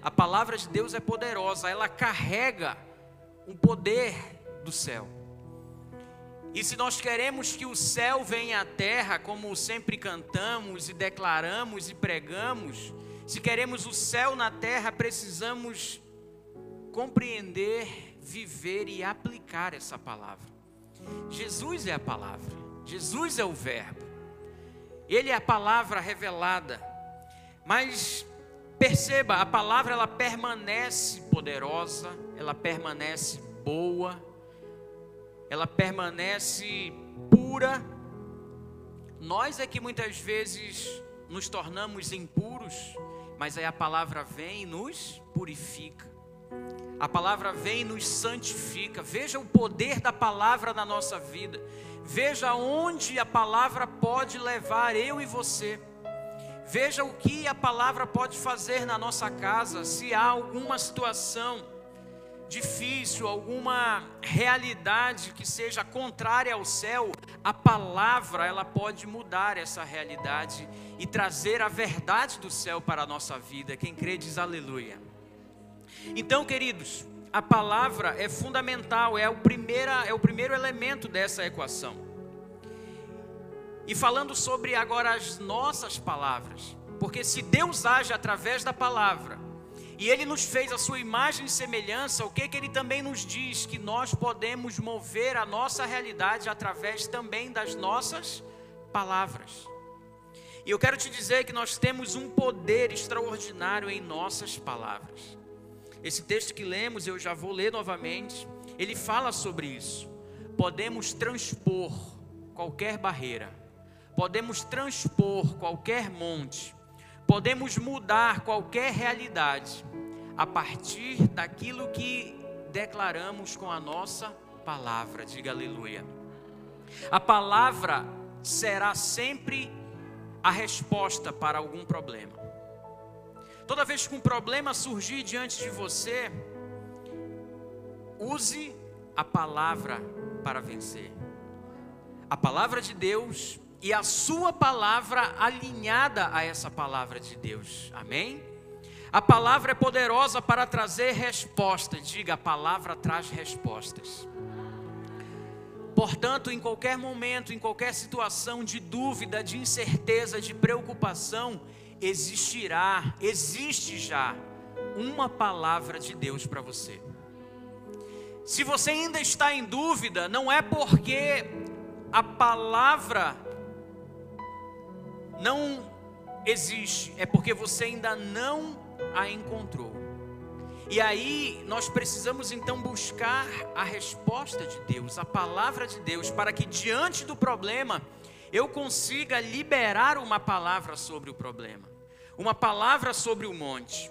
A palavra de Deus é poderosa, ela carrega um poder do céu. E se nós queremos que o céu venha à terra, como sempre cantamos e declaramos e pregamos, se queremos o céu na terra, precisamos compreender, viver e aplicar essa palavra. Jesus é a palavra, Jesus é o Verbo, Ele é a palavra revelada. Mas perceba, a palavra ela permanece poderosa, ela permanece boa, ela permanece pura. Nós é que muitas vezes nos tornamos impuros, mas aí a palavra vem e nos purifica. A palavra vem e nos santifica. Veja o poder da palavra na nossa vida. Veja onde a palavra pode levar eu e você. Veja o que a palavra pode fazer na nossa casa, se há alguma situação difícil, alguma realidade que seja contrária ao céu, a palavra ela pode mudar essa realidade e trazer a verdade do céu para a nossa vida. Quem crê diz aleluia. Então, queridos, a palavra é fundamental, é o, primeira, é o primeiro elemento dessa equação. E falando sobre agora as nossas palavras, porque se Deus age através da palavra, e Ele nos fez a sua imagem e semelhança, o que, que Ele também nos diz? Que nós podemos mover a nossa realidade através também das nossas palavras. E eu quero te dizer que nós temos um poder extraordinário em nossas palavras. Esse texto que lemos, eu já vou ler novamente, ele fala sobre isso. Podemos transpor qualquer barreira, podemos transpor qualquer monte, podemos mudar qualquer realidade a partir daquilo que declaramos com a nossa palavra. Diga aleluia. A palavra será sempre a resposta para algum problema. Toda vez que um problema surgir diante de você, use a palavra para vencer. A palavra de Deus e a sua palavra alinhada a essa palavra de Deus. Amém? A palavra é poderosa para trazer resposta. Diga, a palavra traz respostas. Portanto, em qualquer momento, em qualquer situação de dúvida, de incerteza, de preocupação, existirá, existe já uma palavra de Deus para você. Se você ainda está em dúvida, não é porque a palavra não existe, é porque você ainda não a encontrou. E aí nós precisamos então buscar a resposta de Deus, a palavra de Deus, para que diante do problema eu consiga liberar uma palavra sobre o problema, uma palavra sobre o monte.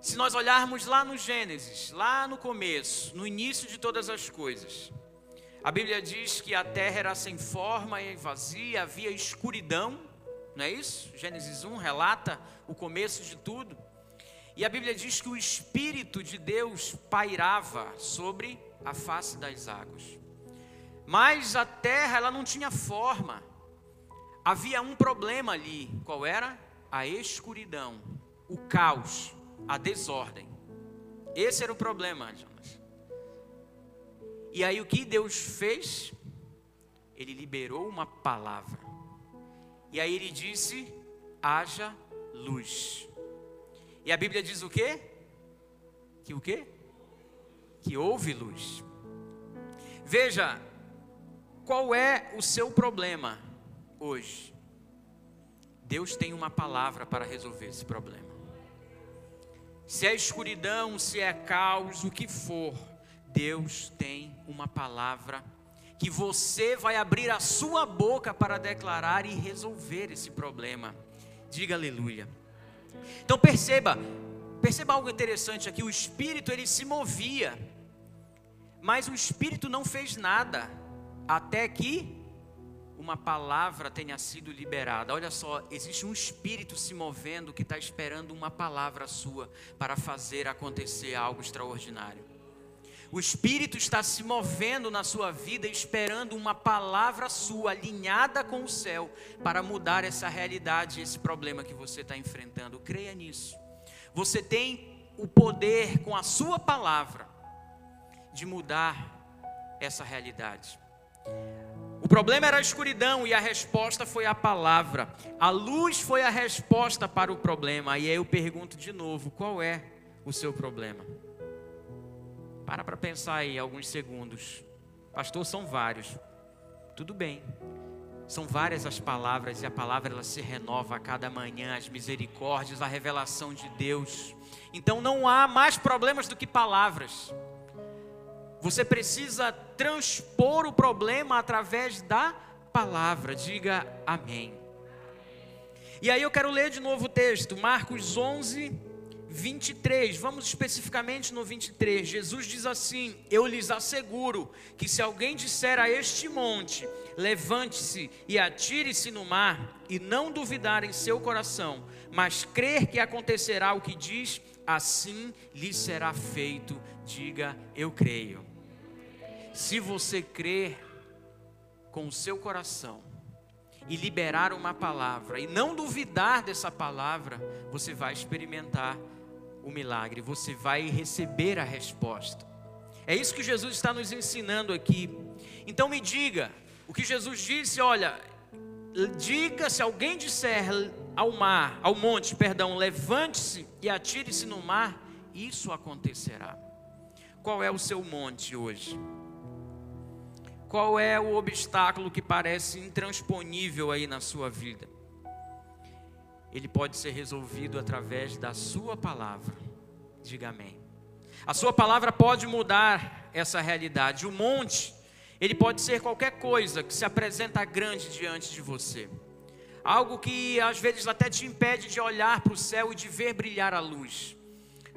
Se nós olharmos lá no Gênesis, lá no começo, no início de todas as coisas, a Bíblia diz que a terra era sem forma e vazia, havia escuridão não é isso? Gênesis 1 relata o começo de tudo. E a Bíblia diz que o Espírito de Deus pairava sobre a face das águas. Mas a terra, ela não tinha forma. Havia um problema ali. Qual era? A escuridão, o caos, a desordem. Esse era o problema, Jonas. E aí o que Deus fez? Ele liberou uma palavra. E aí ele disse: haja luz. E a Bíblia diz o quê? Que o quê? Que houve luz. Veja, qual é o seu problema hoje? Deus tem uma palavra para resolver esse problema. Se é escuridão, se é caos, o que for, Deus tem uma palavra que você vai abrir a sua boca para declarar e resolver esse problema. Diga aleluia. Então perceba, perceba algo interessante aqui, o espírito ele se movia, mas o espírito não fez nada até que uma palavra tenha sido liberada. Olha só, existe um espírito se movendo que está esperando uma palavra sua para fazer acontecer algo extraordinário. O espírito está se movendo na sua vida, esperando uma palavra sua alinhada com o céu para mudar essa realidade, esse problema que você está enfrentando. Creia nisso. Você tem o poder com a sua palavra de mudar essa realidade. O problema era a escuridão e a resposta foi a palavra. A luz foi a resposta para o problema. E aí eu pergunto de novo: qual é o seu problema? Para para pensar aí alguns segundos. Pastor, são vários. Tudo bem. São várias as palavras e a palavra ela se renova a cada manhã, as misericórdias, a revelação de Deus. Então não há mais problemas do que palavras. Você precisa transpor o problema através da palavra. Diga amém. E aí eu quero ler de novo o texto, Marcos 11, 23. Vamos especificamente no 23. Jesus diz assim: Eu lhes asseguro que se alguém disser a este monte, levante-se e atire-se no mar, e não duvidar em seu coração, mas crer que acontecerá o que diz, assim lhe será feito. Diga, eu creio. Se você crer com o seu coração e liberar uma palavra e não duvidar dessa palavra, você vai experimentar o milagre, você vai receber a resposta. É isso que Jesus está nos ensinando aqui. Então me diga, o que Jesus disse, olha, diga se alguém disser ao mar, ao monte, perdão, levante-se e atire-se no mar, isso acontecerá. Qual é o seu monte hoje? Qual é o obstáculo que parece intransponível aí na sua vida? Ele pode ser resolvido através da sua palavra. Diga amém. A sua palavra pode mudar essa realidade. O monte, ele pode ser qualquer coisa que se apresenta grande diante de você. Algo que às vezes até te impede de olhar para o céu e de ver brilhar a luz.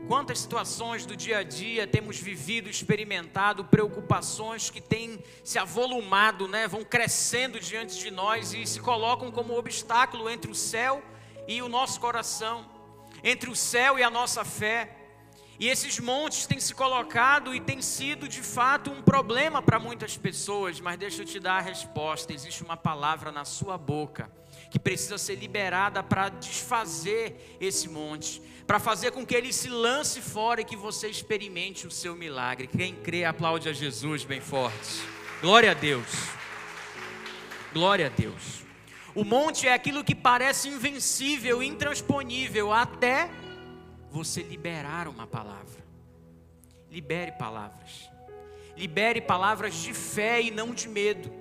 Quantas situações do dia a dia temos vivido, experimentado, preocupações que têm se avolumado, né? vão crescendo diante de nós e se colocam como obstáculo entre o céu e o nosso coração, entre o céu e a nossa fé. E esses montes têm se colocado e têm sido de fato um problema para muitas pessoas, mas deixa eu te dar a resposta: existe uma palavra na sua boca que precisa ser liberada para desfazer esse monte, para fazer com que ele se lance fora e que você experimente o seu milagre. Quem crê, aplaude a Jesus bem forte. Glória a Deus. Glória a Deus. O monte é aquilo que parece invencível, intransponível, até você liberar uma palavra. Libere palavras. Libere palavras de fé e não de medo.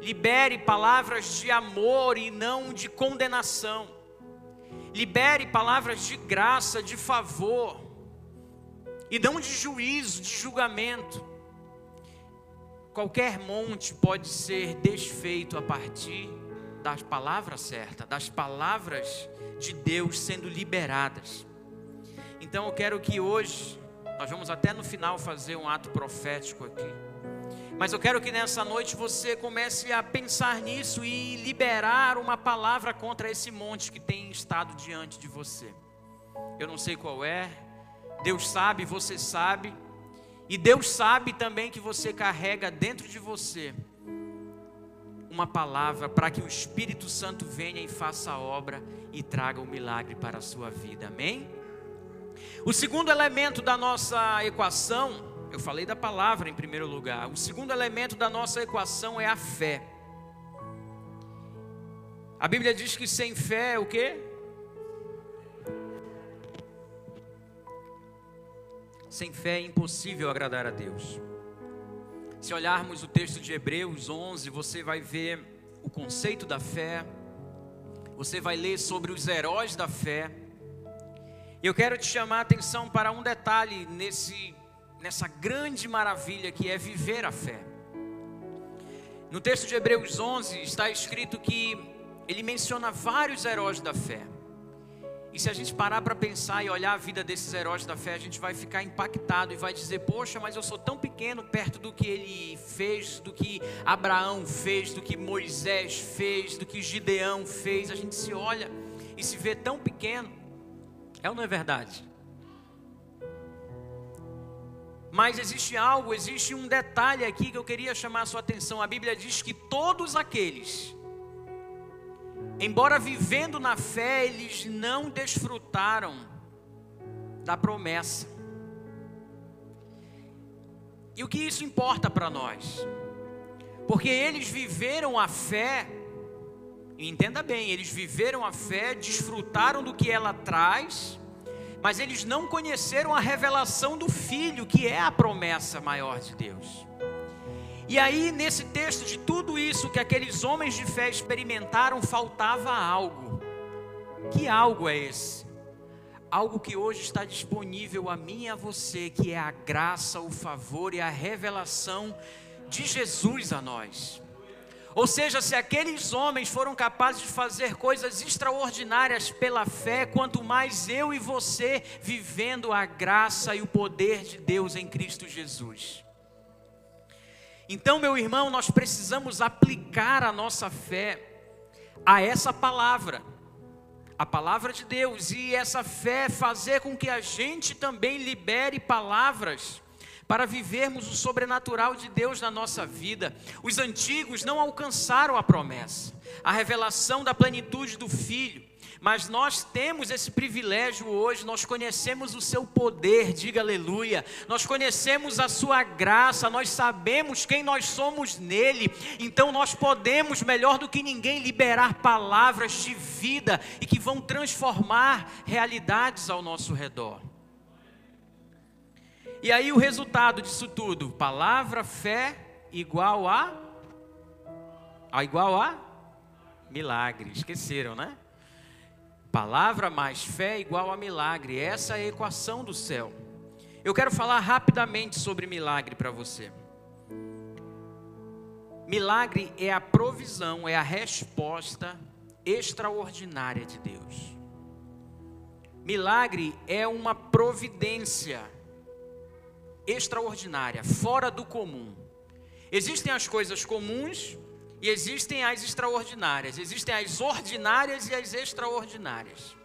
Libere palavras de amor e não de condenação. Libere palavras de graça, de favor, e não de juízo, de julgamento. Qualquer monte pode ser desfeito a partir das palavras certas, das palavras de Deus sendo liberadas. Então eu quero que hoje, nós vamos até no final fazer um ato profético aqui. Mas eu quero que nessa noite você comece a pensar nisso e liberar uma palavra contra esse monte que tem estado diante de você. Eu não sei qual é, Deus sabe, você sabe, e Deus sabe também que você carrega dentro de você uma palavra para que o Espírito Santo venha e faça a obra e traga o um milagre para a sua vida. Amém? O segundo elemento da nossa equação eu falei da palavra em primeiro lugar. O segundo elemento da nossa equação é a fé. A Bíblia diz que sem fé é o quê? Sem fé é impossível agradar a Deus. Se olharmos o texto de Hebreus 11, você vai ver o conceito da fé, você vai ler sobre os heróis da fé. Eu quero te chamar a atenção para um detalhe nesse, nessa grande maravilha que é viver a fé. No texto de Hebreus 11 está escrito que ele menciona vários heróis da fé. E se a gente parar para pensar e olhar a vida desses heróis da fé, a gente vai ficar impactado e vai dizer: Poxa, mas eu sou tão pequeno perto do que ele fez, do que Abraão fez, do que Moisés fez, do que Gideão fez. A gente se olha e se vê tão pequeno. É ou não é verdade? Mas existe algo, existe um detalhe aqui que eu queria chamar a sua atenção. A Bíblia diz que todos aqueles embora vivendo na fé, eles não desfrutaram da promessa. E o que isso importa para nós? Porque eles viveram a fé, entenda bem, eles viveram a fé, desfrutaram do que ela traz, mas eles não conheceram a revelação do Filho, que é a promessa maior de Deus. E aí, nesse texto, de tudo isso que aqueles homens de fé experimentaram, faltava algo. Que algo é esse? Algo que hoje está disponível a mim e a você, que é a graça, o favor e a revelação de Jesus a nós. Ou seja, se aqueles homens foram capazes de fazer coisas extraordinárias pela fé, quanto mais eu e você vivendo a graça e o poder de Deus em Cristo Jesus. Então, meu irmão, nós precisamos aplicar a nossa fé a essa palavra, a palavra de Deus, e essa fé fazer com que a gente também libere palavras para vivermos o sobrenatural de Deus na nossa vida. Os antigos não alcançaram a promessa, a revelação da plenitude do Filho. Mas nós temos esse privilégio hoje, nós conhecemos o seu poder, diga aleluia. Nós conhecemos a sua graça, nós sabemos quem nós somos nele. Então nós podemos, melhor do que ninguém, liberar palavras de vida e que vão transformar realidades ao nosso redor. E aí o resultado disso tudo, palavra, fé igual a a igual a milagre. Esqueceram, né? Palavra mais fé igual a milagre. Essa é a equação do céu. Eu quero falar rapidamente sobre milagre para você. Milagre é a provisão, é a resposta extraordinária de Deus. Milagre é uma providência extraordinária, fora do comum. Existem as coisas comuns e existem as extraordinárias, existem as ordinárias e as extraordinárias.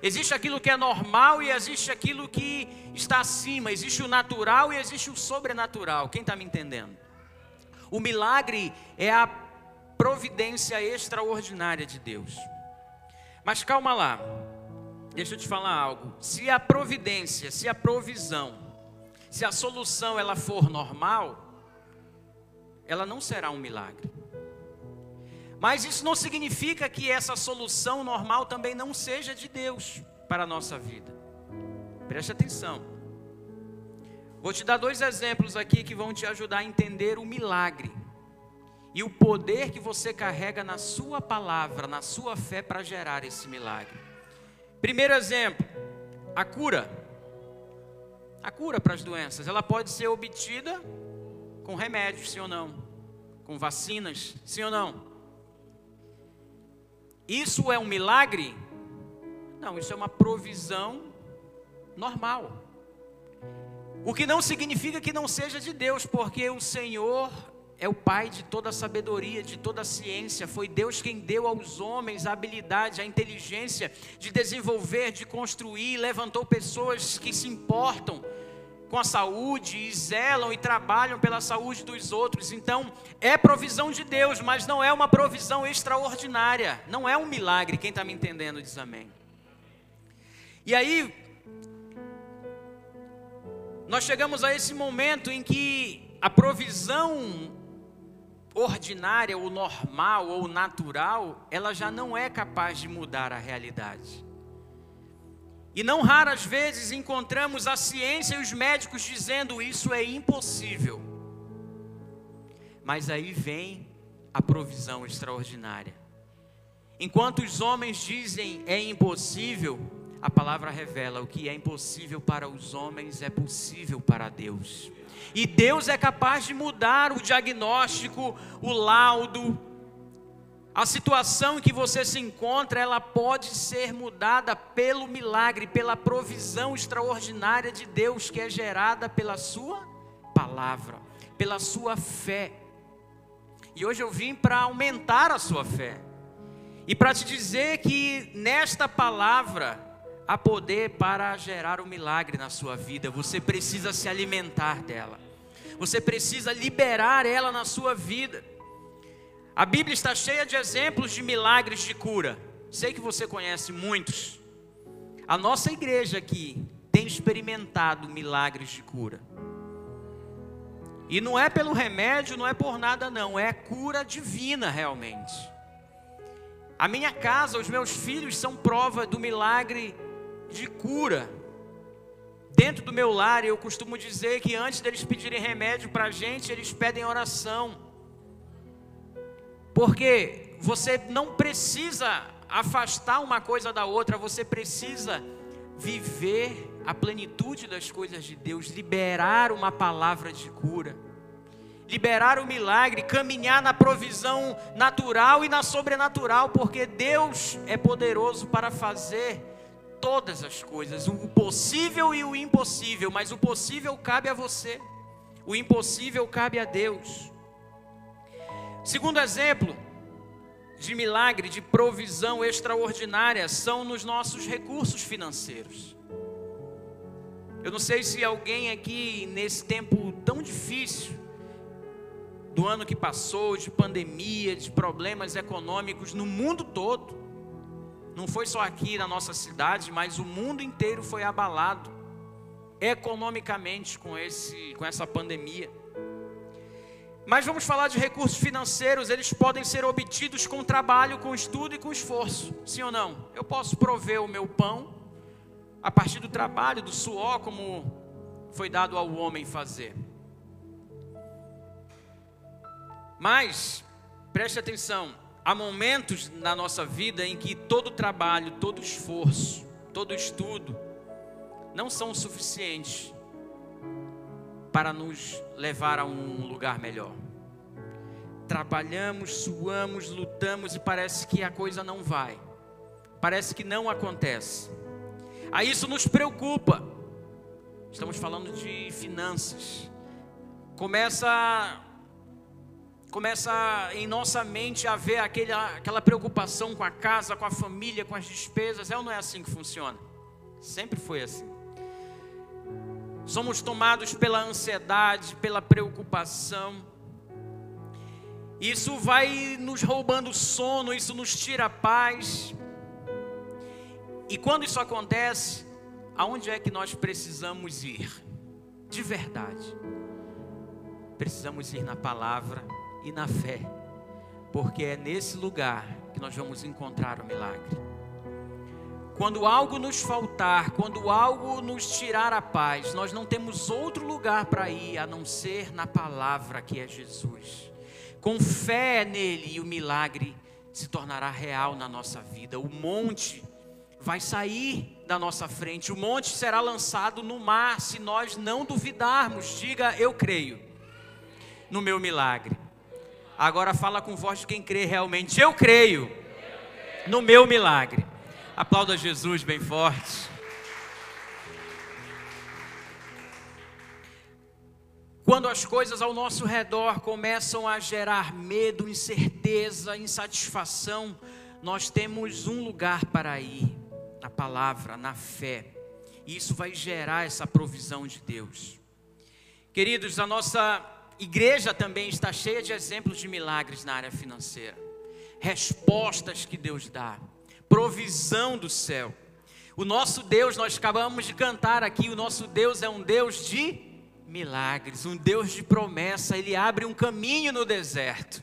Existe aquilo que é normal e existe aquilo que está acima. Existe o natural e existe o sobrenatural. Quem está me entendendo? O milagre é a providência extraordinária de Deus. Mas calma lá, deixa eu te falar algo. Se a providência, se a provisão, se a solução ela for normal, ela não será um milagre. Mas isso não significa que essa solução normal também não seja de Deus para a nossa vida. Preste atenção. Vou te dar dois exemplos aqui que vão te ajudar a entender o milagre e o poder que você carrega na sua palavra, na sua fé para gerar esse milagre. Primeiro exemplo, a cura. A cura para as doenças, ela pode ser obtida com remédios, sim ou não? Com vacinas, sim ou não? Isso é um milagre? Não, isso é uma provisão normal. O que não significa que não seja de Deus, porque o Senhor é o Pai de toda a sabedoria, de toda a ciência. Foi Deus quem deu aos homens a habilidade, a inteligência de desenvolver, de construir, levantou pessoas que se importam com a saúde e zelam e trabalham pela saúde dos outros. Então, é provisão de Deus, mas não é uma provisão extraordinária, não é um milagre. Quem está me entendendo diz amém. E aí, nós chegamos a esse momento em que a provisão ordinária, ou normal, ou natural, ela já não é capaz de mudar a realidade. E não raras vezes encontramos a ciência e os médicos dizendo isso é impossível. Mas aí vem a provisão extraordinária. Enquanto os homens dizem é impossível, a palavra revela o que é impossível para os homens é possível para Deus. E Deus é capaz de mudar o diagnóstico, o laudo, a situação em que você se encontra, ela pode ser mudada pelo milagre, pela provisão extraordinária de Deus que é gerada pela sua palavra, pela sua fé. E hoje eu vim para aumentar a sua fé. E para te dizer que nesta palavra há poder para gerar o um milagre na sua vida. Você precisa se alimentar dela. Você precisa liberar ela na sua vida. A Bíblia está cheia de exemplos de milagres de cura. Sei que você conhece muitos. A nossa igreja aqui tem experimentado milagres de cura. E não é pelo remédio, não é por nada, não. É cura divina, realmente. A minha casa, os meus filhos são prova do milagre de cura. Dentro do meu lar, eu costumo dizer que antes deles pedirem remédio para a gente, eles pedem oração. Porque você não precisa afastar uma coisa da outra, você precisa viver a plenitude das coisas de Deus, liberar uma palavra de cura, liberar o milagre, caminhar na provisão natural e na sobrenatural, porque Deus é poderoso para fazer todas as coisas, o possível e o impossível, mas o possível cabe a você, o impossível cabe a Deus. Segundo exemplo de milagre, de provisão extraordinária, são nos nossos recursos financeiros. Eu não sei se alguém aqui, nesse tempo tão difícil, do ano que passou, de pandemia, de problemas econômicos no mundo todo, não foi só aqui na nossa cidade, mas o mundo inteiro foi abalado economicamente com, esse, com essa pandemia. Mas vamos falar de recursos financeiros, eles podem ser obtidos com trabalho, com estudo e com esforço, sim ou não? Eu posso prover o meu pão a partir do trabalho, do suor, como foi dado ao homem fazer. Mas, preste atenção, Há momentos na nossa vida em que todo trabalho, todo esforço, todo estudo não são suficientes para nos levar a um lugar melhor. Trabalhamos, suamos, lutamos e parece que a coisa não vai. Parece que não acontece. Aí isso nos preocupa. Estamos falando de finanças. Começa começa em nossa mente a ver aquele, aquela preocupação com a casa, com a família, com as despesas. É ou não é assim que funciona? Sempre foi assim. Somos tomados pela ansiedade, pela preocupação. Isso vai nos roubando sono, isso nos tira a paz. E quando isso acontece, aonde é que nós precisamos ir? De verdade. Precisamos ir na palavra e na fé, porque é nesse lugar que nós vamos encontrar o milagre. Quando algo nos faltar, quando algo nos tirar a paz, nós não temos outro lugar para ir a não ser na palavra que é Jesus. Com fé nele e o milagre se tornará real na nossa vida. O monte vai sair da nossa frente, o monte será lançado no mar se nós não duvidarmos. Diga, eu creio no meu milagre. Agora fala com voz de quem crê realmente. Eu creio no meu milagre. Aplauda Jesus bem forte. Quando as coisas ao nosso redor começam a gerar medo, incerteza, insatisfação, nós temos um lugar para ir, na palavra, na fé. E isso vai gerar essa provisão de Deus. Queridos, a nossa igreja também está cheia de exemplos de milagres na área financeira, respostas que Deus dá, provisão do céu. O nosso Deus, nós acabamos de cantar aqui, o nosso Deus é um Deus de milagres, um Deus de promessa, ele abre um caminho no deserto.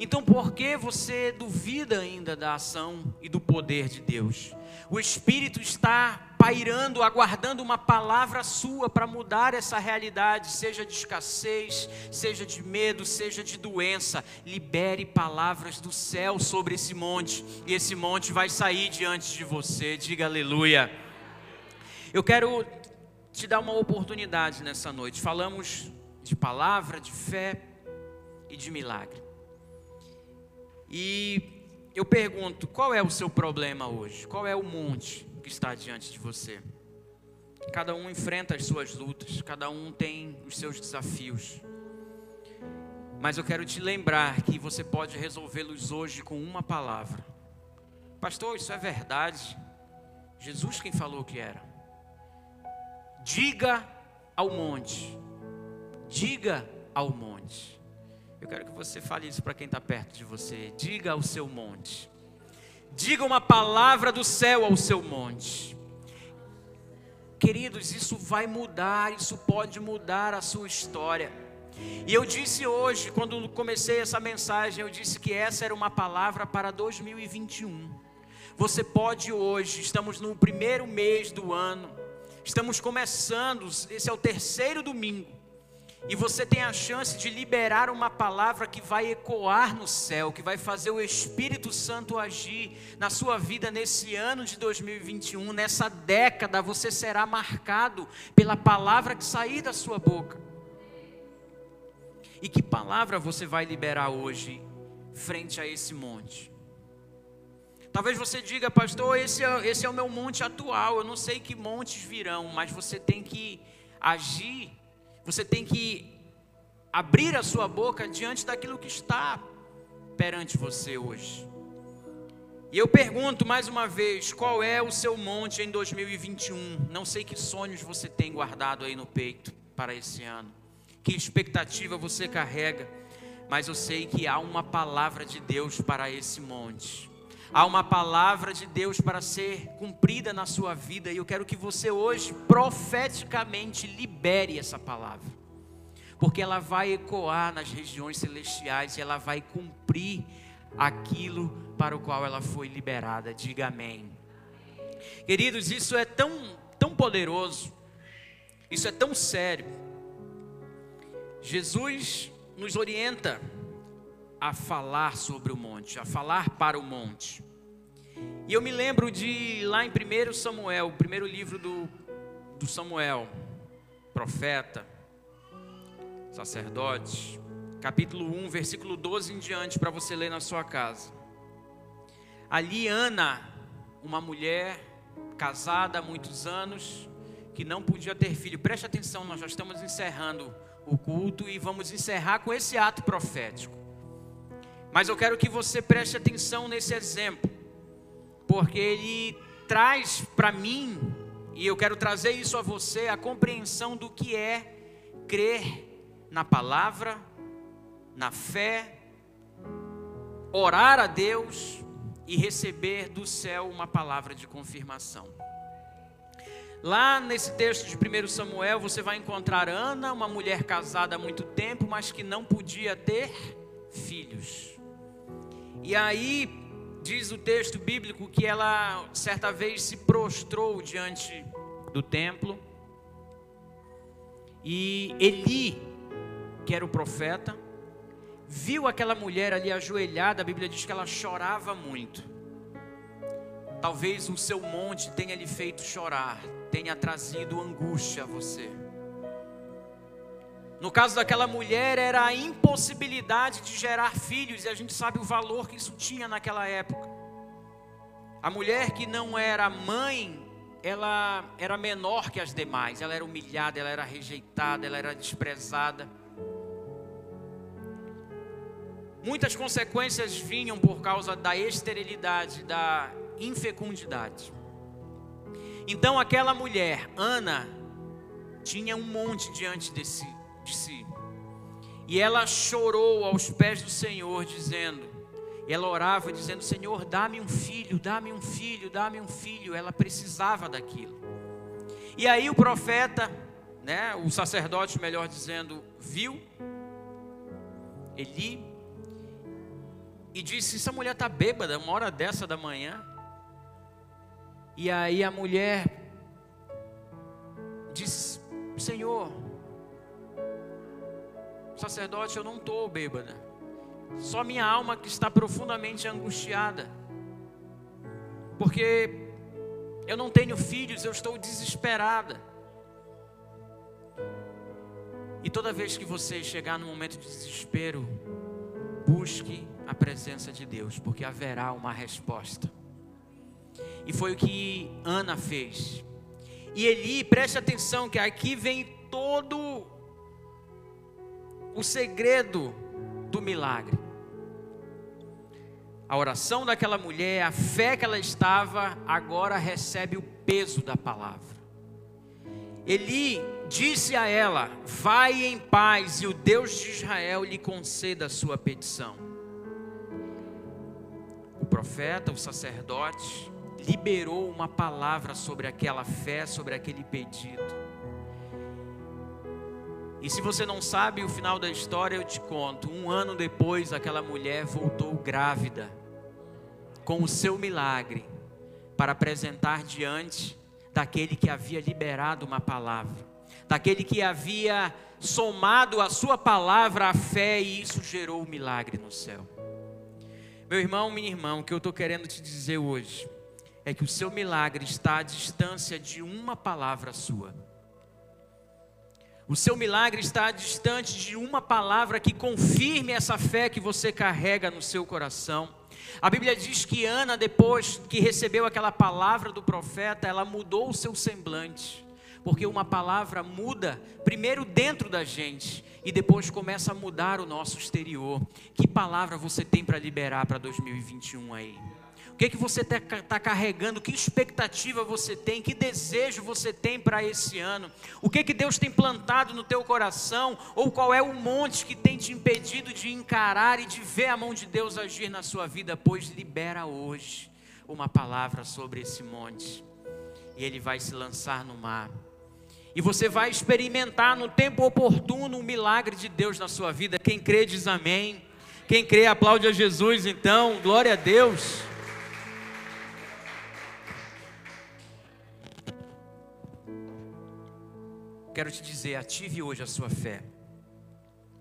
Então por que você duvida ainda da ação e do poder de Deus? O Espírito está pairando, aguardando uma palavra sua para mudar essa realidade, seja de escassez, seja de medo, seja de doença. Libere palavras do céu sobre esse monte, e esse monte vai sair diante de você. Diga aleluia. Eu quero te dar uma oportunidade nessa noite. Falamos de palavra, de fé e de milagre. E eu pergunto: qual é o seu problema hoje? Qual é o monte que está diante de você? Cada um enfrenta as suas lutas, cada um tem os seus desafios. Mas eu quero te lembrar que você pode resolvê-los hoje com uma palavra. Pastor, isso é verdade. Jesus quem falou que era. Diga ao monte. Diga ao monte. Eu quero que você fale isso para quem está perto de você. Diga ao seu monte. Diga uma palavra do céu ao seu monte. Queridos, isso vai mudar, isso pode mudar a sua história. E eu disse hoje, quando comecei essa mensagem, eu disse que essa era uma palavra para 2021. Você pode hoje, estamos no primeiro mês do ano, estamos começando, esse é o terceiro domingo. E você tem a chance de liberar uma palavra que vai ecoar no céu, que vai fazer o Espírito Santo agir na sua vida nesse ano de 2021, nessa década, você será marcado pela palavra que sair da sua boca. E que palavra você vai liberar hoje, frente a esse monte? Talvez você diga, pastor, esse é, esse é o meu monte atual, eu não sei que montes virão, mas você tem que agir você tem que abrir a sua boca diante daquilo que está perante você hoje. E eu pergunto mais uma vez: qual é o seu monte em 2021? Não sei que sonhos você tem guardado aí no peito para esse ano, que expectativa você carrega, mas eu sei que há uma palavra de Deus para esse monte. Há uma palavra de Deus para ser cumprida na sua vida e eu quero que você hoje profeticamente libere essa palavra. Porque ela vai ecoar nas regiões celestiais e ela vai cumprir aquilo para o qual ela foi liberada. Diga amém. Queridos, isso é tão tão poderoso. Isso é tão sério. Jesus nos orienta a falar sobre o monte, a falar para o monte. E eu me lembro de lá em 1 Samuel, o primeiro livro do, do Samuel, profeta, sacerdote, capítulo 1, versículo 12 em diante, para você ler na sua casa. Ali, Ana, uma mulher casada há muitos anos, que não podia ter filho. Preste atenção, nós já estamos encerrando o culto e vamos encerrar com esse ato profético. Mas eu quero que você preste atenção nesse exemplo, porque ele traz para mim, e eu quero trazer isso a você, a compreensão do que é crer na palavra, na fé, orar a Deus e receber do céu uma palavra de confirmação. Lá nesse texto de 1 Samuel, você vai encontrar Ana, uma mulher casada há muito tempo, mas que não podia ter filhos. E aí diz o texto bíblico que ela certa vez se prostrou diante do templo. E Eli, que era o profeta, viu aquela mulher ali ajoelhada, a Bíblia diz que ela chorava muito. Talvez o seu monte tenha lhe feito chorar, tenha trazido angústia a você. No caso daquela mulher, era a impossibilidade de gerar filhos, e a gente sabe o valor que isso tinha naquela época. A mulher que não era mãe, ela era menor que as demais, ela era humilhada, ela era rejeitada, ela era desprezada. Muitas consequências vinham por causa da esterilidade, da infecundidade. Então aquela mulher, Ana, tinha um monte diante de si de si. E ela chorou aos pés do Senhor, dizendo, ela orava dizendo: Senhor, dá-me um filho, dá-me um filho, dá-me um filho. Ela precisava daquilo. E aí o profeta, né, o sacerdote, melhor dizendo, viu Eli e disse: Essa mulher está bêbada, uma hora dessa da manhã. E aí a mulher disse: Senhor, sacerdote, eu não estou bêbada. Só minha alma que está profundamente angustiada. Porque eu não tenho filhos, eu estou desesperada. E toda vez que você chegar no momento de desespero, busque a presença de Deus, porque haverá uma resposta. E foi o que Ana fez. E Eli, preste atenção que aqui vem todo o segredo do milagre. A oração daquela mulher, a fé que ela estava, agora recebe o peso da palavra. Eli disse a ela: Vai em paz e o Deus de Israel lhe conceda a sua petição. O profeta, o sacerdote, liberou uma palavra sobre aquela fé, sobre aquele pedido. E se você não sabe o final da história, eu te conto. Um ano depois, aquela mulher voltou grávida, com o seu milagre, para apresentar diante daquele que havia liberado uma palavra, daquele que havia somado a sua palavra à fé, e isso gerou o um milagre no céu. Meu irmão, minha irmã, o que eu estou querendo te dizer hoje é que o seu milagre está à distância de uma palavra sua. O seu milagre está distante de uma palavra que confirme essa fé que você carrega no seu coração. A Bíblia diz que Ana, depois que recebeu aquela palavra do profeta, ela mudou o seu semblante. Porque uma palavra muda primeiro dentro da gente e depois começa a mudar o nosso exterior. Que palavra você tem para liberar para 2021 aí? O que, que você está tá carregando? Que expectativa você tem? Que desejo você tem para esse ano? O que, que Deus tem plantado no teu coração? Ou qual é o monte que tem te impedido de encarar e de ver a mão de Deus agir na sua vida? Pois libera hoje uma palavra sobre esse monte. E ele vai se lançar no mar. E você vai experimentar no tempo oportuno o milagre de Deus na sua vida. Quem crê diz amém. Quem crê aplaude a Jesus, então, glória a Deus. Quero te dizer, ative hoje a sua fé.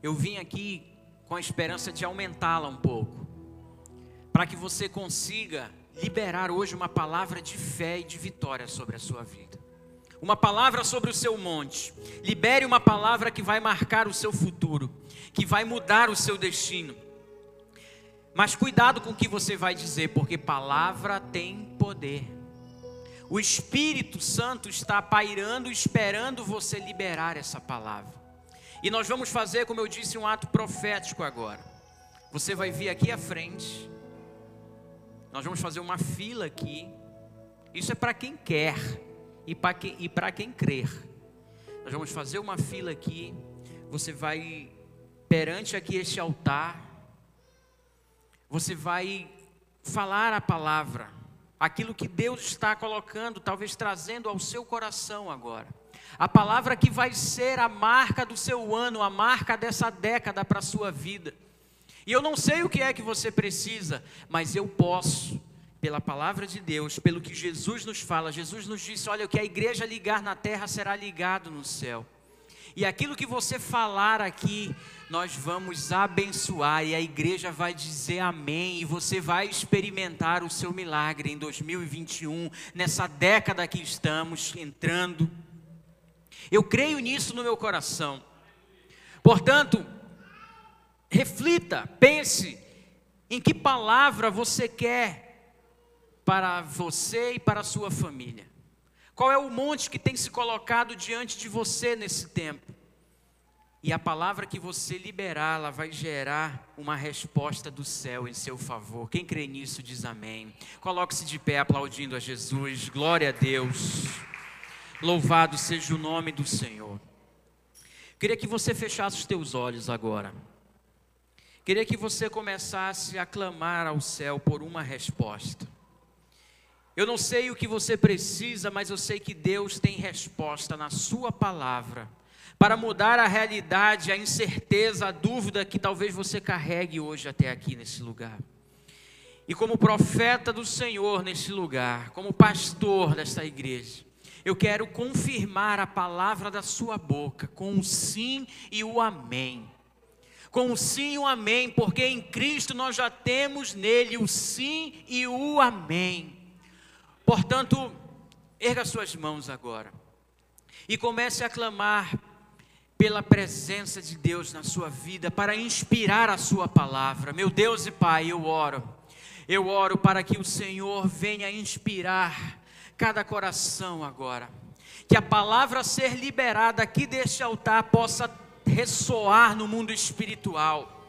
Eu vim aqui com a esperança de aumentá-la um pouco, para que você consiga liberar hoje uma palavra de fé e de vitória sobre a sua vida. Uma palavra sobre o seu monte. Libere uma palavra que vai marcar o seu futuro, que vai mudar o seu destino. Mas cuidado com o que você vai dizer, porque palavra tem poder. O Espírito Santo está pairando, esperando você liberar essa palavra. E nós vamos fazer, como eu disse, um ato profético agora. Você vai vir aqui à frente. Nós vamos fazer uma fila aqui. Isso é para quem quer e para quem, e quem crer. Nós vamos fazer uma fila aqui. Você vai perante aqui este altar. Você vai falar a palavra aquilo que Deus está colocando, talvez trazendo ao seu coração agora. A palavra que vai ser a marca do seu ano, a marca dessa década para a sua vida. E eu não sei o que é que você precisa, mas eu posso, pela palavra de Deus, pelo que Jesus nos fala. Jesus nos disse: olha, o que a igreja ligar na terra será ligado no céu. E aquilo que você falar aqui, nós vamos abençoar e a igreja vai dizer amém e você vai experimentar o seu milagre em 2021, nessa década que estamos entrando. Eu creio nisso no meu coração. Portanto, reflita, pense em que palavra você quer para você e para a sua família. Qual é o monte que tem se colocado diante de você nesse tempo? E a palavra que você liberar, ela vai gerar uma resposta do céu em seu favor. Quem crê nisso diz amém. Coloque-se de pé aplaudindo a Jesus. Glória a Deus. Louvado seja o nome do Senhor. Queria que você fechasse os teus olhos agora. Queria que você começasse a clamar ao céu por uma resposta. Eu não sei o que você precisa, mas eu sei que Deus tem resposta na Sua palavra para mudar a realidade, a incerteza, a dúvida que talvez você carregue hoje até aqui nesse lugar. E como profeta do Senhor nesse lugar, como pastor desta igreja, eu quero confirmar a palavra da sua boca com o sim e o amém. Com o sim e o amém, porque em Cristo nós já temos nele o sim e o amém. Portanto, erga suas mãos agora e comece a clamar pela presença de Deus na sua vida, para inspirar a sua palavra. Meu Deus e Pai, eu oro. Eu oro para que o Senhor venha inspirar cada coração agora. Que a palavra ser liberada aqui deste altar possa ressoar no mundo espiritual.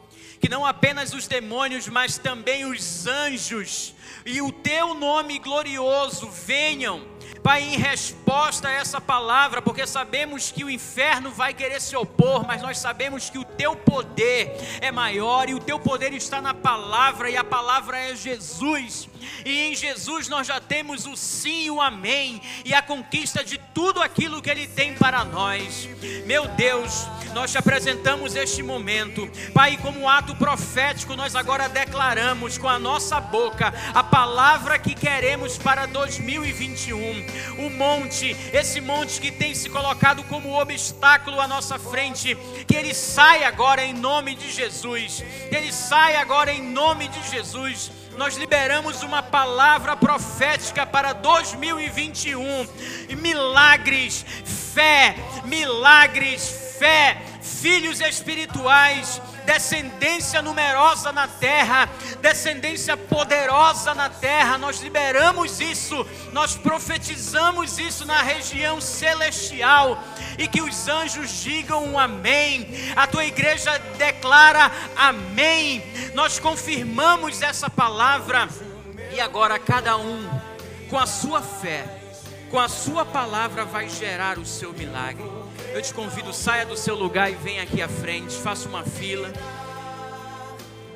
Que não apenas os demônios, mas também os anjos e o teu nome glorioso venham Pai, em resposta a essa palavra, porque sabemos que o inferno vai querer se opor, mas nós sabemos que o teu poder é maior e o teu poder está na palavra, e a palavra é Jesus. E em Jesus nós já temos o sim e o amém, e a conquista de tudo aquilo que Ele tem para nós. Meu Deus, nós te apresentamos este momento, Pai, como ato profético, nós agora declaramos com a nossa boca a palavra que queremos para 2021 o monte, esse monte que tem se colocado como obstáculo à nossa frente, que ele saia agora em nome de Jesus, que ele saia agora em nome de Jesus. Nós liberamos uma palavra profética para 2021. Milagres, fé, milagres, fé, filhos espirituais descendência numerosa na terra, descendência poderosa na terra. Nós liberamos isso, nós profetizamos isso na região celestial e que os anjos digam um amém. A tua igreja declara amém. Nós confirmamos essa palavra e agora cada um com a sua fé, com a sua palavra vai gerar o seu milagre. Eu te convido, saia do seu lugar e venha aqui à frente, faça uma fila.